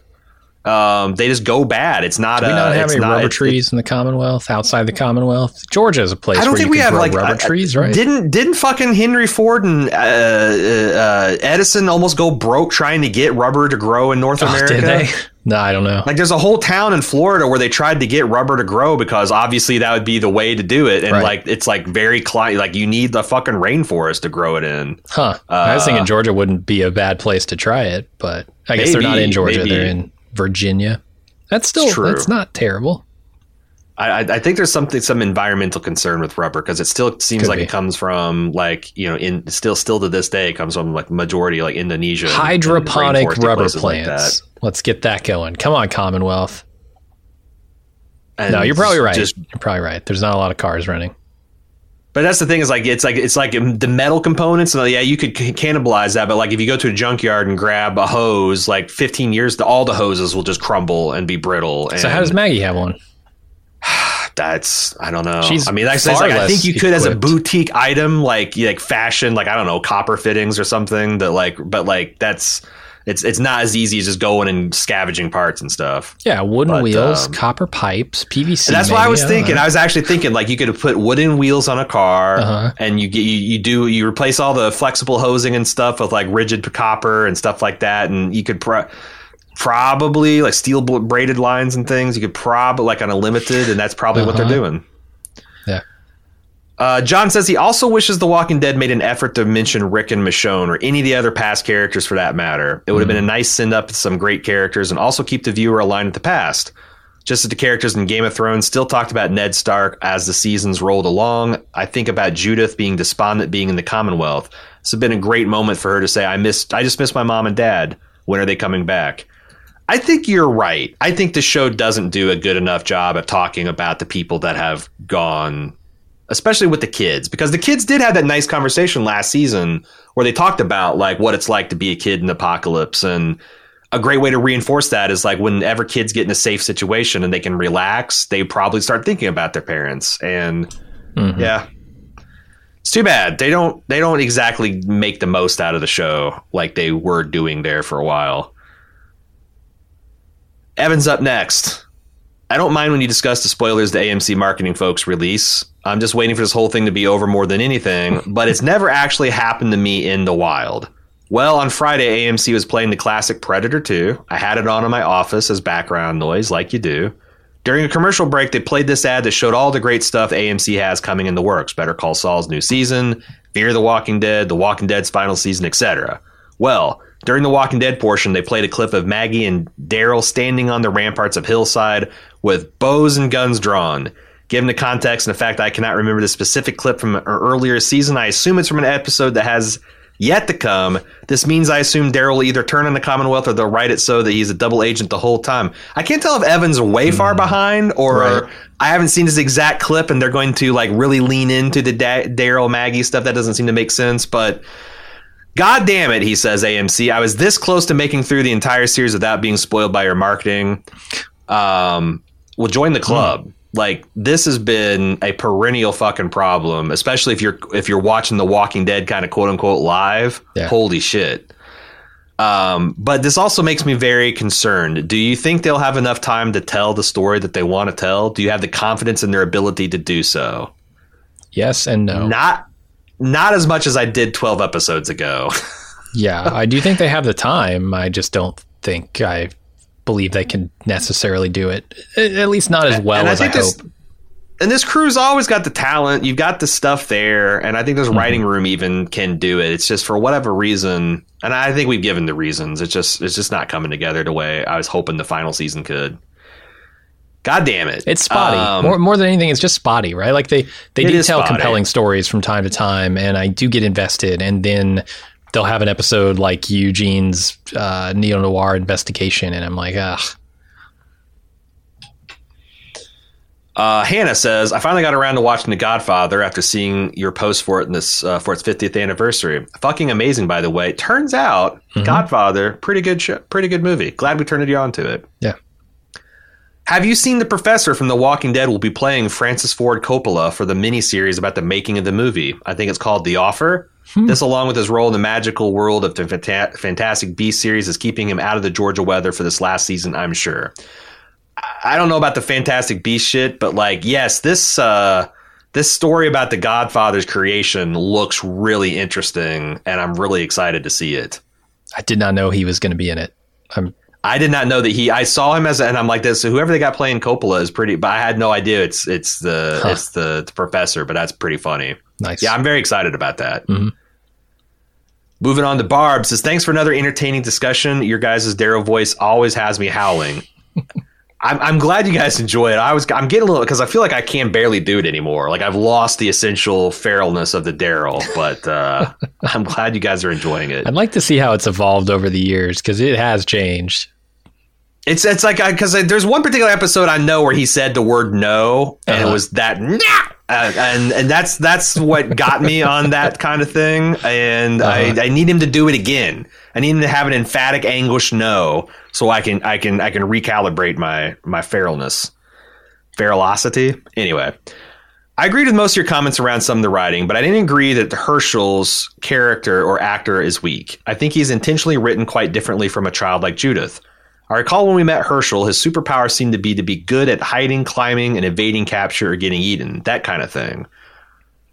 Um, they just go bad. It's not. Mm-hmm. Do we a, not have it's any not- rubber it- trees in the Commonwealth outside the Commonwealth? Georgia is a place I don't where think you we have like rubber uh, trees, right? Didn't didn't fucking Henry Ford and uh, uh, Edison almost go broke trying to get rubber to grow in North Oh, America? No, I don't know. Like there's a whole town in Florida where they tried to get rubber to grow because obviously that would be the way to do it, and Right. like it's like very cli- like you need the fucking rainforest to grow it in. Huh. I was uh, thinking Georgia wouldn't be a bad place to try it, but I guess they're not in Georgia. maybe. They're in Virginia. That's still True. that's not terrible. I, I- think there's something some environmental concern with rubber because it still seems Could like be. it comes from like you know in still still to this day it comes from like majority like Indonesia and- and Hydroponic rubber places like plants. Let's get that going. Come on, Commonwealth. And No, you're probably right. Just you're probably right. There's not a lot of cars running. But that's the thing is like it's like it's like the metal components. And yeah, you could cannibalize that. But like if you go to a junkyard and grab a hose, like 15 years, all the hoses will just crumble and be brittle. And So how does Maggie have one? That's I don't know. She's I mean, I far like I think you could as a boutique item, like like fashion, like I don't know, copper fittings or something. That like, but like that's it's it's not as easy as just going and scavenging parts and stuff. Yeah, wooden But, wheels, um, copper pipes, PVC. That's what I was thinking. know. I was actually thinking like you could put wooden wheels on a car, Uh-huh. and you get you, you do you replace all the flexible hosing and stuff with like rigid copper and stuff like that, and you could pro- probably like steel braided lines and things. You could probably like on a limited, and that's probably what they're Uh-huh. doing. Yeah. Uh, John says he also wishes The Walking Dead made an effort to mention Rick and Michonne or any of the other past characters for that matter. It would have been a nice send up to some great characters and also keep the viewer aligned with the past. Just as the characters in Game of Thrones still talked about Ned Stark as the seasons rolled along, I think about Judith being despondent being in the Commonwealth. It's been a great moment for her to say, I missed I just miss my mom and dad. When are they coming back? I think you're right. I think the show doesn't do a good enough job of talking about the people that have gone, especially with the kids, because the kids did have that nice conversation last season where they talked about like what it's like to be a kid in the apocalypse. And a great way to reinforce that is like whenever kids get in a safe situation and they can relax, they probably start thinking about their parents. And Mhm. yeah. It's too bad. They don't they don't exactly make the most out of the show like they were doing there for a while. Evan's up next. I don't mind when you discuss the spoilers the AMC marketing folks release. I'm just waiting for this whole thing to be over more than anything, but it's never actually happened to me in the wild. Well, on Friday, AMC was playing the classic Predator 2. I had it on in my office as background noise, like you do. During a commercial break, they played this ad that showed all the great stuff AMC has coming in the works Better Call Saul's new season, Fear the Walking Dead, The Walking Dead's final season, etc. Well, during the Walking Dead portion, they played a clip of Maggie and Daryl standing on the ramparts of Hillside with bows and guns drawn. Given the context and the fact I cannot remember the specific clip from an earlier season, I assume it's from an episode that has yet to come. This means I assume Daryl will either turn on the Commonwealth or they'll write it so that he's a double agent the whole time. I can't tell if Evan's way hmm. far behind or Right. I haven't seen this exact clip and they're going to like really lean into the da- Daryl Maggie stuff. That doesn't seem to make sense, but. God damn it, he says AMC. I was this close to making through the entire series without being spoiled by your marketing. Um, well, join the club. Like this has been a perennial fucking problem, especially if you're if you're watching The Walking Dead kind of quote unquote live. Yeah. Holy shit. Um, but this also makes me very concerned. Do you think they'll have enough time to tell the story that they want to tell? Do you have the confidence in their ability to do so? Yes and no. Not not as much as I did 12 episodes ago. Yeah, I do think they have the time. I just don't think I believe they can necessarily do it. At least not as well and as I, think this, hope. And this crew's always got the talent. You've got the stuff there, and I think this Mm-hmm. writing room even can do it. It's just for whatever reason, and I think we've given the reasons. It's just it's just not coming together the way I was hoping the final season could. God damn it! It's spotty. Um, more, more than anything, it's just spotty, right? Like they they do tell spotty. compelling stories from time to time, and I do get invested. And then they'll have an episode like Eugene's uh, neo noir investigation, and I'm like, ugh. Uh, Hannah says, "I finally got around to watching The Godfather after seeing your post for it in this uh, for its 50th anniversary. Fucking amazing, by the way. Turns out, Mm-hmm. Godfather, pretty good, show, pretty good movie. Glad we turned you on to it. Yeah. Have you seen the professor from The Walking Dead? Will be playing Francis Ford Coppola for the miniseries about the making of the movie. I think it's called The Offer. This, along with his role in the magical world of the Fanta- Fantastic Beast series, is keeping him out of the Georgia weather for this last season. I'm sure. I don't know about the Fantastic Beast shit, but like, yes, this uh, this story about the Godfather's creation looks really interesting, and I'm really excited to see it. I did not know he was going to be in it. I'm I did not know that he. I saw him as, and I'm like this. So Whoever they got playing Coppola is pretty, but I had no idea it's it's the Huh. it's the, the professor. But that's pretty funny. nice. Yeah, I'm very excited about that. Mhm. Moving on to Barb says, "Thanks for another entertaining discussion. Your guys' Daryl voice always has me howling." I'm, I'm glad you guys enjoy it. I was I'm getting a little because I feel like I can barely do it anymore. Like I've lost the essential feralness of the Daryl, but uh, I'm glad you guys are enjoying it. I'd like to see how it's evolved over the years because it has changed. It's it's like because there's one particular episode I know where he said the word no, and Uh-huh. it was that nah, uh, and and that's that's what got me on that kind of thing. And Uh-huh. I, I need him to do it again. I need him to have an emphatic anguish no, so I can I can I can recalibrate my my feralness, feralosity. Anyway. I agreed with most of your comments around some of the writing, but I didn't agree that Hershel's character or actor is weak. I think he's intentionally written quite differently from a child like Judith. I recall when we met Hershel, his superpower seemed to be to be good at hiding, climbing, and evading capture or getting eaten, that kind of thing.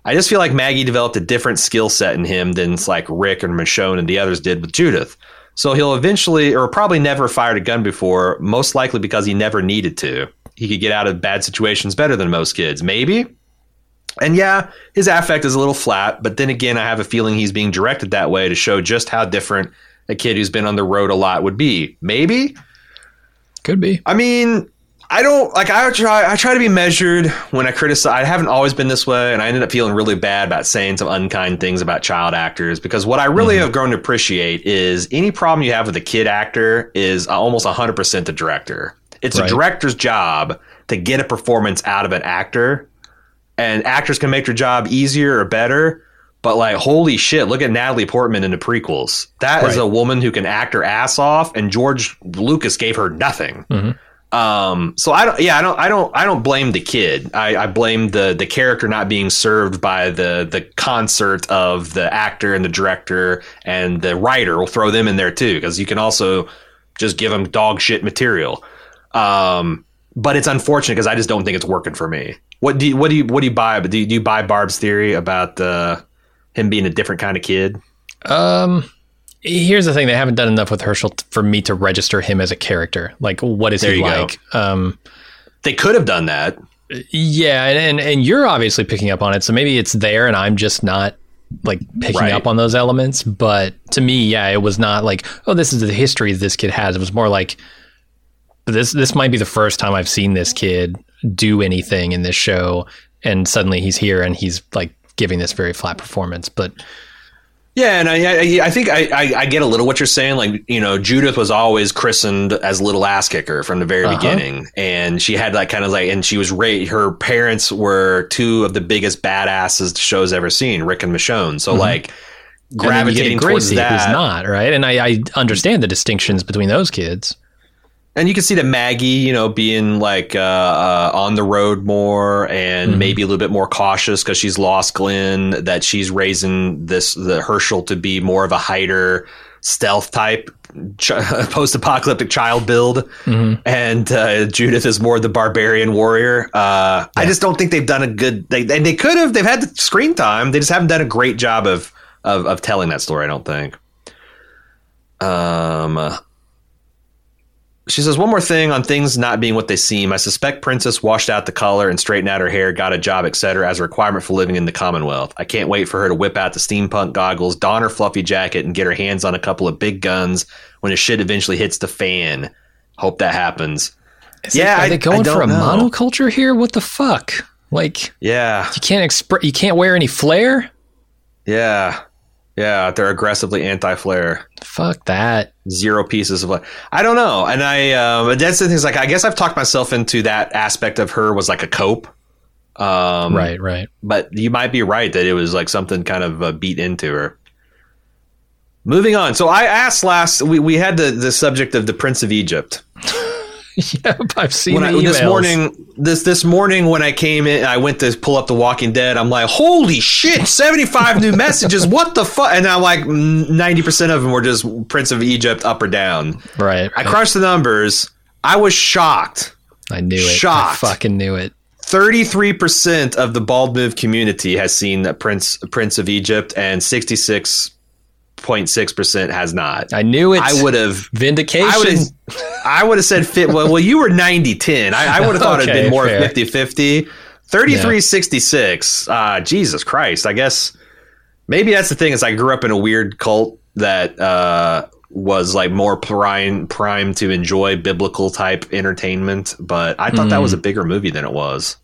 I just feel like Maggie developed a different skill set in him than like Rick and Michonne and the others did with Judith. So he'll eventually, or probably never fired a gun before, most likely because he never needed to. He could get out of bad situations better than most kids. Maybe? And yeah, his affect is a little flat, but then again, I have a feeling he's being directed that way to show just how different a kid who's been on the road a lot would be. Maybe? Could be. I mean, I don't like. I try. I try to be measured when I criticize. I haven't always been this way, and I ended up feeling really bad about saying some unkind things about child actors because what I really mm-hmm. have grown to appreciate is any problem you have with a kid actor is almost 100% the director. It's Right. a director's job to get a performance out of an actor, and actors can make their job easier or better. But like, holy shit! Look at Natalie Portman in the prequels. That is Right. a woman who can act her ass off, and George Lucas gave her nothing. Um, so I don't, yeah, I don't, I don't, I don't blame the kid. I, I blame the the character not being served by the the concert of the actor and the director and the writer. We'll throw them in there too because you can also just give them dog shit material. Um, but it's unfortunate because I just don't think it's working for me. What do you what do you what do you buy? But do you, do you buy Barb's theory about uh, him being a different kind of kid? Um, here's the thing: they haven't done enough with Hershel t- for me to register him as a character. Like, what is There he you go. like? Um, They could have done that. yeah, and, and and you're obviously picking up on it, so maybe it's there, and I'm just not like picking Right. up on those elements. But to me, yeah, it was not like, oh, this is the history this kid has. It was more like this. This might be the first time I've seen this kid do anything in this show, and suddenly he's here and he's like giving this very flat performance. But Yeah, and I, I, I think I, I, I get a little what you're saying. Like, you know, Judith was always christened as little ass kicker from the very Uh-huh. beginning, and she had like kind of like, and she was ra- her parents were two of the biggest badasses the show's ever seen, Rick and Michonne. So like Mm-hmm. you gravitating towards that, who's not right, and I, I understand the distinctions between those kids. And you can see that Maggie, you know, being like uh, uh, on the road more and Mhm. maybe a little bit more cautious because she's lost Glenn. That she's raising this the Hershel to be more of a hider, stealth type, ch- post-apocalyptic child build, Mhm. and uh, Judith is more the barbarian warrior. Uh, I just don't think they've done a good. They they, they could have. They've had the screen time. They just haven't done a great job of of, of telling that story. I don't think. Um. She says one more thing on things not being what they seem. I suspect Princess washed out the collar and straightened out her hair, got a job, etc., as a requirement for living in the Commonwealth. I can't wait for her to whip out the steampunk goggles, don her fluffy jacket, and get her hands on a couple of big guns when the shit eventually hits the fan. Hope that happens. Is Yeah, it, are I- they going for a know. monoculture here? What the fuck? Like Yeah, you can't express, you can't wear any flair. yeah, yeah. They're aggressively anti-flare. Fuck that. zero pieces of like I don't know, and I um, that's the thing. Is like I guess I've talked myself into that aspect of her was like a cope. Um, right, right. but you might be right that it was like something kind of uh, beat into her. Moving on. So I asked last we, we had the, the subject of the Prince of Egypt. yep, I've seen When I, this morning this this morning when I came in I went to pull up The Walking Dead. I'm like, "Holy shit, 75 new messages. What the fuck?" And I'm like 90% of them were just Prince of Egypt up or down. Right, I crushed the numbers. I was shocked. I knew it. shocked. I fucking knew it. 33% of the bald move community has seen Prince Prince of Egypt and 66.6% has not. I knew it. I would have vindication. I would have I would have said fit well well you were 90-10. I, I would have thought it'd been more fair. 50-50. 33-66. Uh Jesus Christ. I guess maybe that's the thing is I grew up in a weird cult that uh was like more prime prime to enjoy biblical type entertainment, but I thought that Mm. was a bigger movie than it was.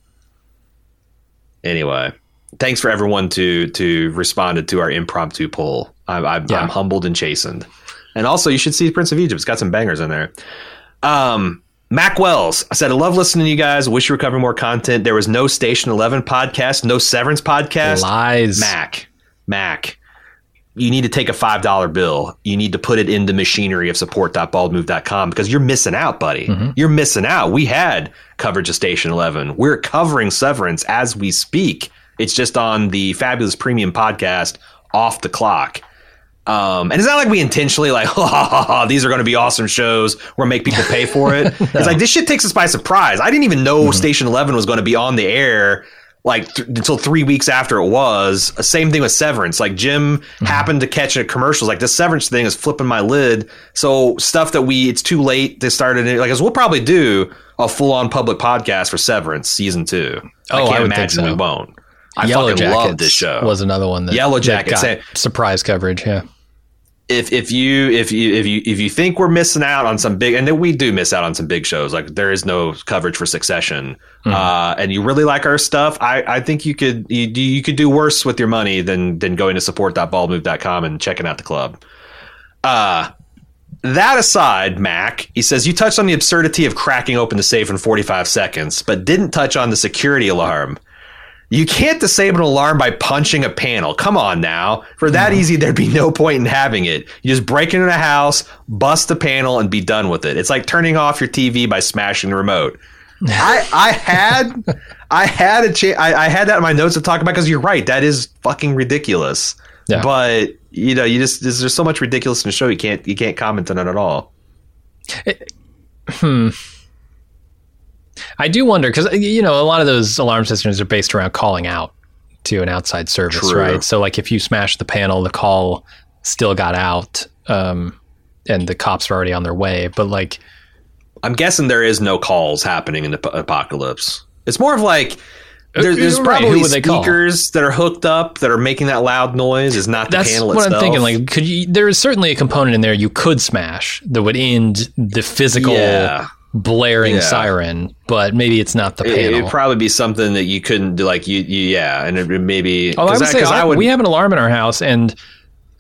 Anyway, thanks for everyone to to responded to our impromptu poll. I'm I'm, Yeah. I'm humbled and chastened. And also, you should see Prince of Egypt. It's got some bangers in there. Um, Mac Wells, I said, I love listening to you guys. Wish you were covering more content. There was no Station 11 podcast, no Severance podcast. lies. Mac, Mac, you need to take a $5 bill. You need to put it in the machinery of support.baldmove.com because you're missing out, buddy. You're missing out. We had coverage of Station 11. We're covering Severance as we speak. It's just on the Fabulous Premium podcast off the clock. Um, and it's not like we intentionally like, ha, ha, ha, ha, these are going to be awesome shows. We're make people pay for it. It's like this shit takes us by surprise. I didn't even know mm-hmm. Station Eleven was going to be on the air like th- until three weeks after it was. Uh, same thing with Severance. Like Jim mm-hmm. happened to catch a commercial. like this Severance thing is flipping my lid. So stuff that we it's too late to start it. Like, 'cause we'll probably do a full on public podcast for Severance season two. Oh, I I can't think imagine we so. won't. I Yellow fucking Jackets love this show. was another one that Yellow that Jackets, got eh. surprise coverage. Yeah, if if you if you if you if you think we're missing out on some big and then we do miss out on some big shows like there is no coverage for Succession uh, and you really like our stuff I I think you could you, you could do worse with your money than than going to support.baldmove.com and checking out the club. Uh that aside, Mac, he says you touched on the absurdity of cracking open the safe in 45 seconds, but didn't touch on the security alarm. You can't disable an alarm by punching a panel. Come on now. For that mm-hmm. easy, there'd be no point in having it. You just break into a house, bust the panel, and be done with it. It's like turning off your TV by smashing the remote. I I had I had a cha- I, I had that in my notes to talk about because you're right. That is fucking ridiculous. Yeah. But you know, you just there's, there's so much ridiculous in the show. You can't you can't comment on it at all. Eh, hmm. I do wonder because you know a lot of those alarm systems are based around calling out to an outside service, True. right? So like if you smash the panel, the call still got out, um, and the cops are already on their way. But like, I'm guessing there is no calls happening in the p- apocalypse. It's more of like there's Uh, right, who probably they speakers that are hooked up that are making that loud noise. Is not the that's panel what. I'm thinking. Like, could you? There is certainly a component in there you could smash that would end the physical Yeah. Blaring Yeah. siren, but maybe it's not the panel. It, would probably be something that you couldn't do. Like you, you yeah, and it maybe. Oh, I would 'cause say is I- would. we have an alarm in our house, and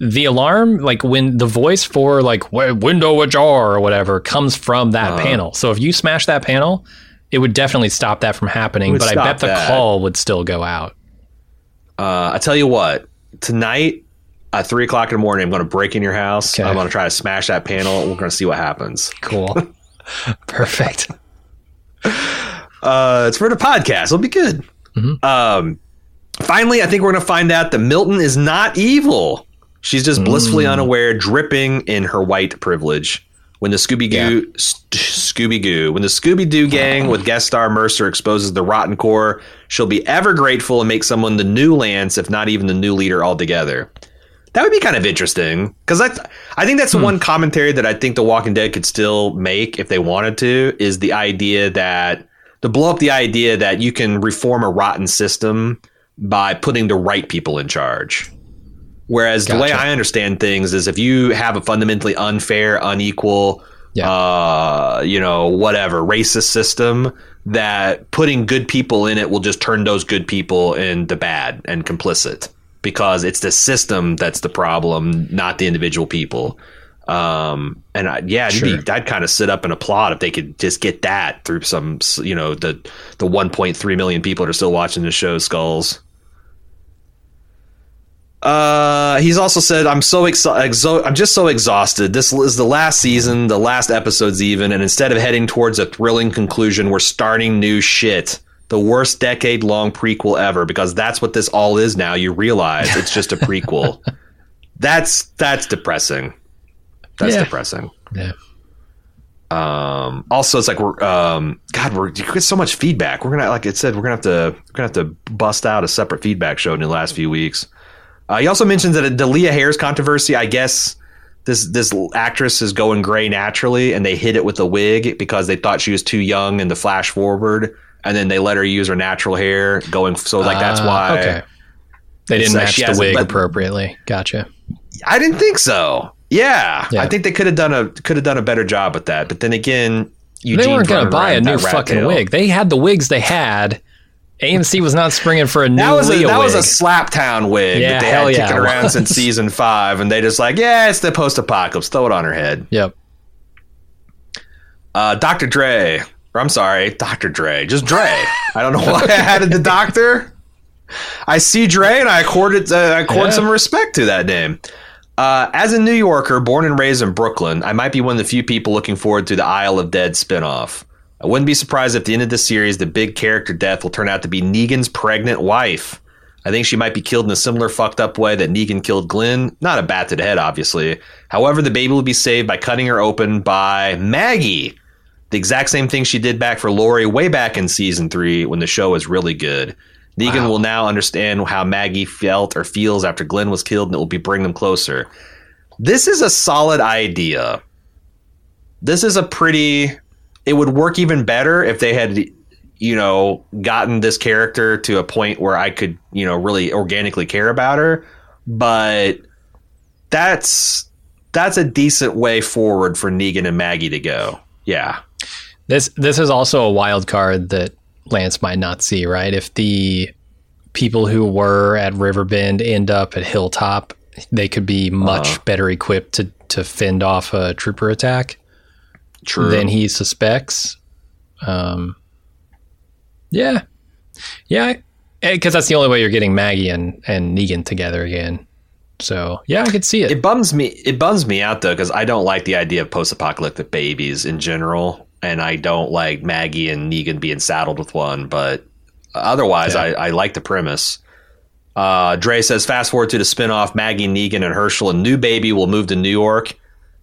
the alarm, like when the voice for like window ajar or whatever, comes from that Uh-huh. panel. So if you smash that panel, it would definitely stop that from happening. But I bet the that. call would still go out. Uh, I tell you what, tonight at three o'clock in the morning, I'm going to break in your house. Okay. I'm going to try to smash that panel. We're going to see what happens. Cool, perfect. Uh, it's for the podcast. It'll be good. Mm-hmm. Um, finally, I think we're going to find out that Milton is not evil. She's just blissfully Mm. unaware, dripping in her white privilege. When the Scooby Goo, Scooby Goo, when the Scooby Doo gang with guest star Mercer exposes the rotten core, she'll be ever grateful and make someone the new Lance, if not even the new leader altogether. That would be kind of interesting because I, I think that's the one commentary that I think The Walking Dead could still make if they wanted to is the idea that to blow up the idea that you can reform a rotten system by putting the right people in charge. Whereas the way I understand things is if you have a fundamentally unfair, unequal, Yeah. uh, you know, whatever racist system, that putting good people in it will just turn those good people into bad and complicit because it's the system that's the problem, not the individual people. Um, and I, yeah, Sure. be, I'd kind of sit up and applaud if they could just get that through some, you know, the the 1.3 million people that are still watching the show, Skulls. Uh, he's also said, "I'm so exo- exo- I'm just so exhausted. This is the last season, the last episodes, even, and instead of heading towards a thrilling conclusion, we're starting new shit. The worst decade long prequel ever, because that's what this all is now. You realize it's just a prequel. that's that's depressing. That's Yeah. depressing. Yeah. Um, also, it's like we're um, God, we're you get so much feedback. We're gonna, like it said, we're gonna have to we're gonna have to bust out a separate feedback show in the last few weeks. Uh, he also mentions that the Leah Harris controversy. I guess this this actress is going gray naturally, and they hit it with a wig because they thought she was too young in the flash forward, and then they let her use her natural hair going. So like that's Ah, why. Okay. They didn't match the wig appropriately. Gotcha. I didn't think so. Yeah, Yeah. I think they could have done a could have done a better job with that. But then again, Eugene they weren't going to buy a new with that rat fucking tail. wig. They had the wigs they had. AMC was not springing for a new That was a, Leah that was a wig. Slaptown wig Yeah, that they had kicking around since season five, and they just like, yeah, it's the post apocalypse. Throw it on her head. Yep. Uh, Dr. Dre, or I'm sorry, Dr. Dre, just Dre. I don't know why I added the doctor. I see Dre, and I accorded uh, I accord Yeah. some respect to that name. Uh, as a New Yorker, born and raised in Brooklyn, I might be one of the few people looking forward to the Isle of Dead spinoff. I wouldn't be surprised if at the end of this series, the big character death will turn out to be Negan's pregnant wife. I think she might be killed in a similar fucked up way that Negan killed Glenn. Not a bat to the head, obviously. However, the baby will be saved by cutting her open by Maggie. The exact same thing she did back for Lori way back in season three when the show was really good. Negan Wow. will now understand how Maggie felt or feels after Glenn was killed, and it will be bring them closer. This is a solid idea. This is a pretty. It would work even better if they had, you know, gotten this character to a point where I could, you know, really organically care about her. But that's that's a decent way forward for Negan and Maggie to go. Yeah. This this is also a wild card that Lance might not see, right? If the people who were at Riverbend end up at Hilltop, they could be much Uh. better equipped to to fend off a trooper attack True. than he suspects. Um, yeah, yeah, because that's the only way you're getting Maggie and and Negan together again. So yeah, I could see it. It bums me. It bums me out though because I don't like the idea of post-apocalyptic babies in general, and I don't like Maggie and Negan being saddled with one. But otherwise, Yeah. I, I like the premise. Uh, Dre says, fast forward to the spinoff. Maggie, Negan, and Hershel, and new baby will move to New York,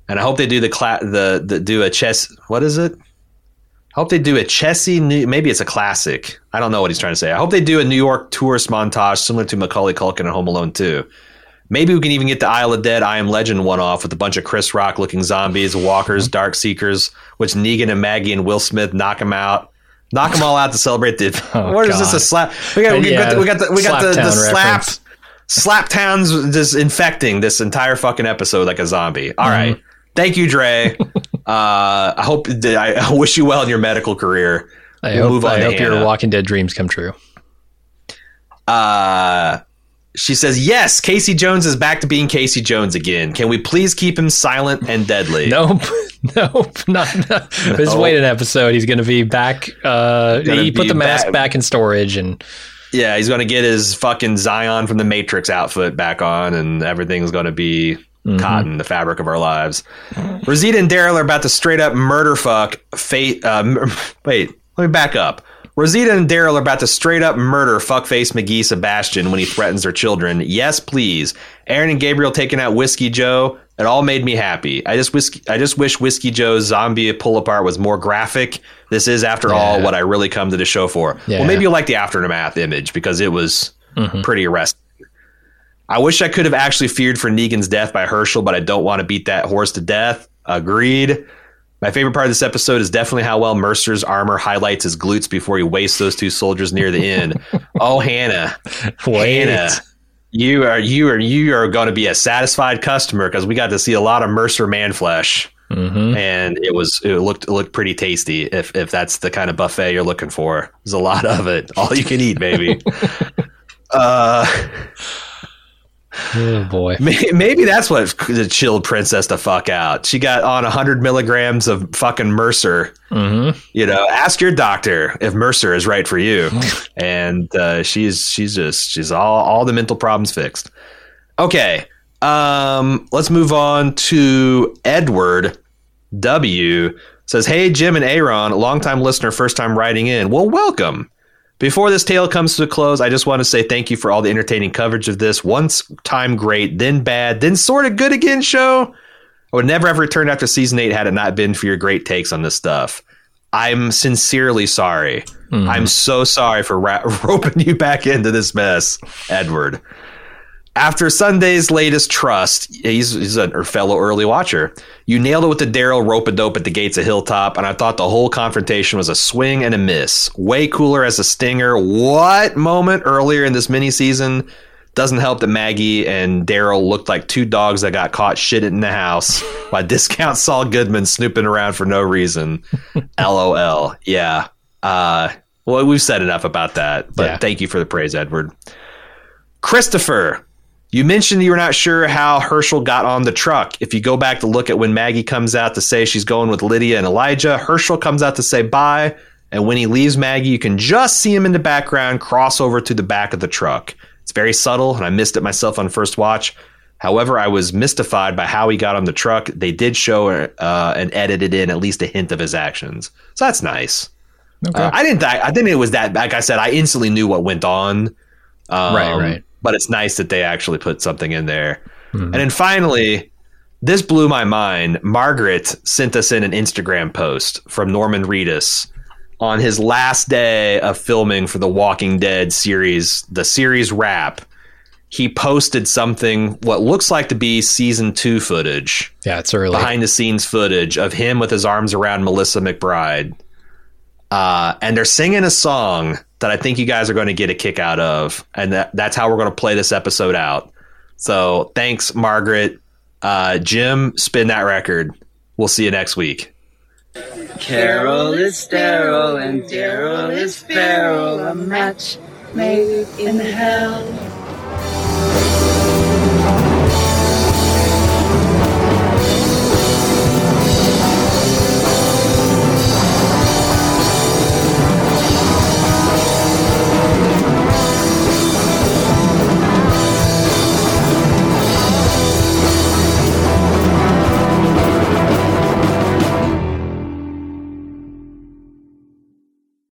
and I hope they do the cla- the, the do a chess. What is it? I hope they do a Chessie New. Maybe it's a classic. I don't know what he's trying to say. I hope they do a New York tourist montage similar to Macaulay Culkin and Home Alone 2. Maybe we can even get the Isle of Dead I Am Legend one off with a bunch of Chris Rock looking zombies, walkers, dark seekers, which Negan and Maggie and Will Smith knock them out. Knock them all out to celebrate the. Oh, what is this? A slap? We got, we Yeah, got, the, we got the, we got the, the slap. Town's just infecting this entire fucking episode like a zombie. All Mm-hmm. right. Thank you, Dre. uh, I hope that I, wish you well in your medical career. I We'll hope, move on I hope your Walking Dead dreams come true. Uh, she says, Yes, Casey Jones is back to being Casey Jones again. Can we please keep him silent and deadly? Nope, nope, not. not. Just wait an episode. He's going to be back. Uh, he put the mask back- back in storage, and Yeah, he's going to get his fucking Zion from the Matrix outfit back on, and everything's going to be cotton, the fabric of our lives. Rosita and Daryl are about to straight up murder fuck fate. Uh, wait, let me back up. Rosita and Daryl are about to straight up murder fuckface McGee Sebastian when he threatens their children. Yes, please. Aaron and Gabriel taking out Whiskey Joe. It all made me happy. I just whiskey, I just wish Whiskey Joe's zombie pull apart was more graphic. This is, after all, what I really come to the show for. Yeah. Well, maybe you'll like the aftermath image because it was mm-hmm. pretty arresting. I wish I could have actually feared for Negan's death by Hershel, but I don't want to beat that horse to death. Agreed. My favorite part of this episode is definitely how well Mercer's armor highlights his glutes before he wastes those two soldiers near the end. oh, Hannah, wait. Hannah, you are you are you are going to be a satisfied customer because we got to see a lot of Mercer man flesh, Mhm. and it was it looked it looked pretty tasty. If if that's the kind of buffet you're looking for, there's a lot of it. All you can eat, baby. uh. Oh boy. Maybe that's what the chilled princess the fuck out. She got on 100 milligrams of fucking Mercer. hmm You know, ask your doctor if Mercer is right for you. and uh, she's she's just she's all all the mental problems fixed. Okay, um, let's move on to Edward W. Says, "Hey Jim and Aaron, longtime listener, first time writing in. Well, welcome." Before this tale comes to a close, I just want to say thank you for all the entertaining coverage of this once time great, then bad, then sort of good again show. I would never have returned after season eight had it not been for your great takes on this stuff. I'm sincerely sorry. Mm-hmm. I'm so sorry for ra- roping you back into this mess, Edward. After Sunday's latest trust, he's, he's a fellow early watcher. You nailed it with the Daryl rope a dope at the gates of Hilltop, and I thought the whole confrontation was a swing and a miss. Way cooler as a stinger. What moment earlier in this mini season doesn't help that Maggie and Daryl looked like two dogs that got caught shitting in the house by discount Saul Goodman snooping around for no reason. LOL. Yeah. Uh, well, we've said enough about that, but Yeah. thank you for the praise, Edward. Christopher, you mentioned you were not sure how Hershel got on the truck. If you go back to look at when Maggie comes out to say she's going with Lydia and Elijah, Hershel comes out to say bye. And when he leaves Maggie, you can just see him in the background cross over to the back of the truck. It's very subtle, and I missed it myself on first watch. However, I was mystified by how he got on the truck. They did show uh, and edited in at least a hint of his actions, so that's nice. Okay. Uh, I didn't. I, I didn't. It was that. Like I said, I instantly knew what went on. Um, Right, right. But it's nice that they actually put something in there. And then finally, this blew my mind. Margaret sent us in an Instagram post from Norman Reedus on his last day of filming for the Walking Dead series, the series wrap. He posted something what looks like to be season two footage yeah, it's early. behind the scenes footage of him with his arms around Melissa McBride. Uh, and they're singing a song that I think you guys are going to get a kick out of. And that, that's how we're going to play this episode out. So thanks, Margaret. Uh, Jim, spin that record. We'll see you next week. Carol is sterile and Daryl is feral. A match made in hell.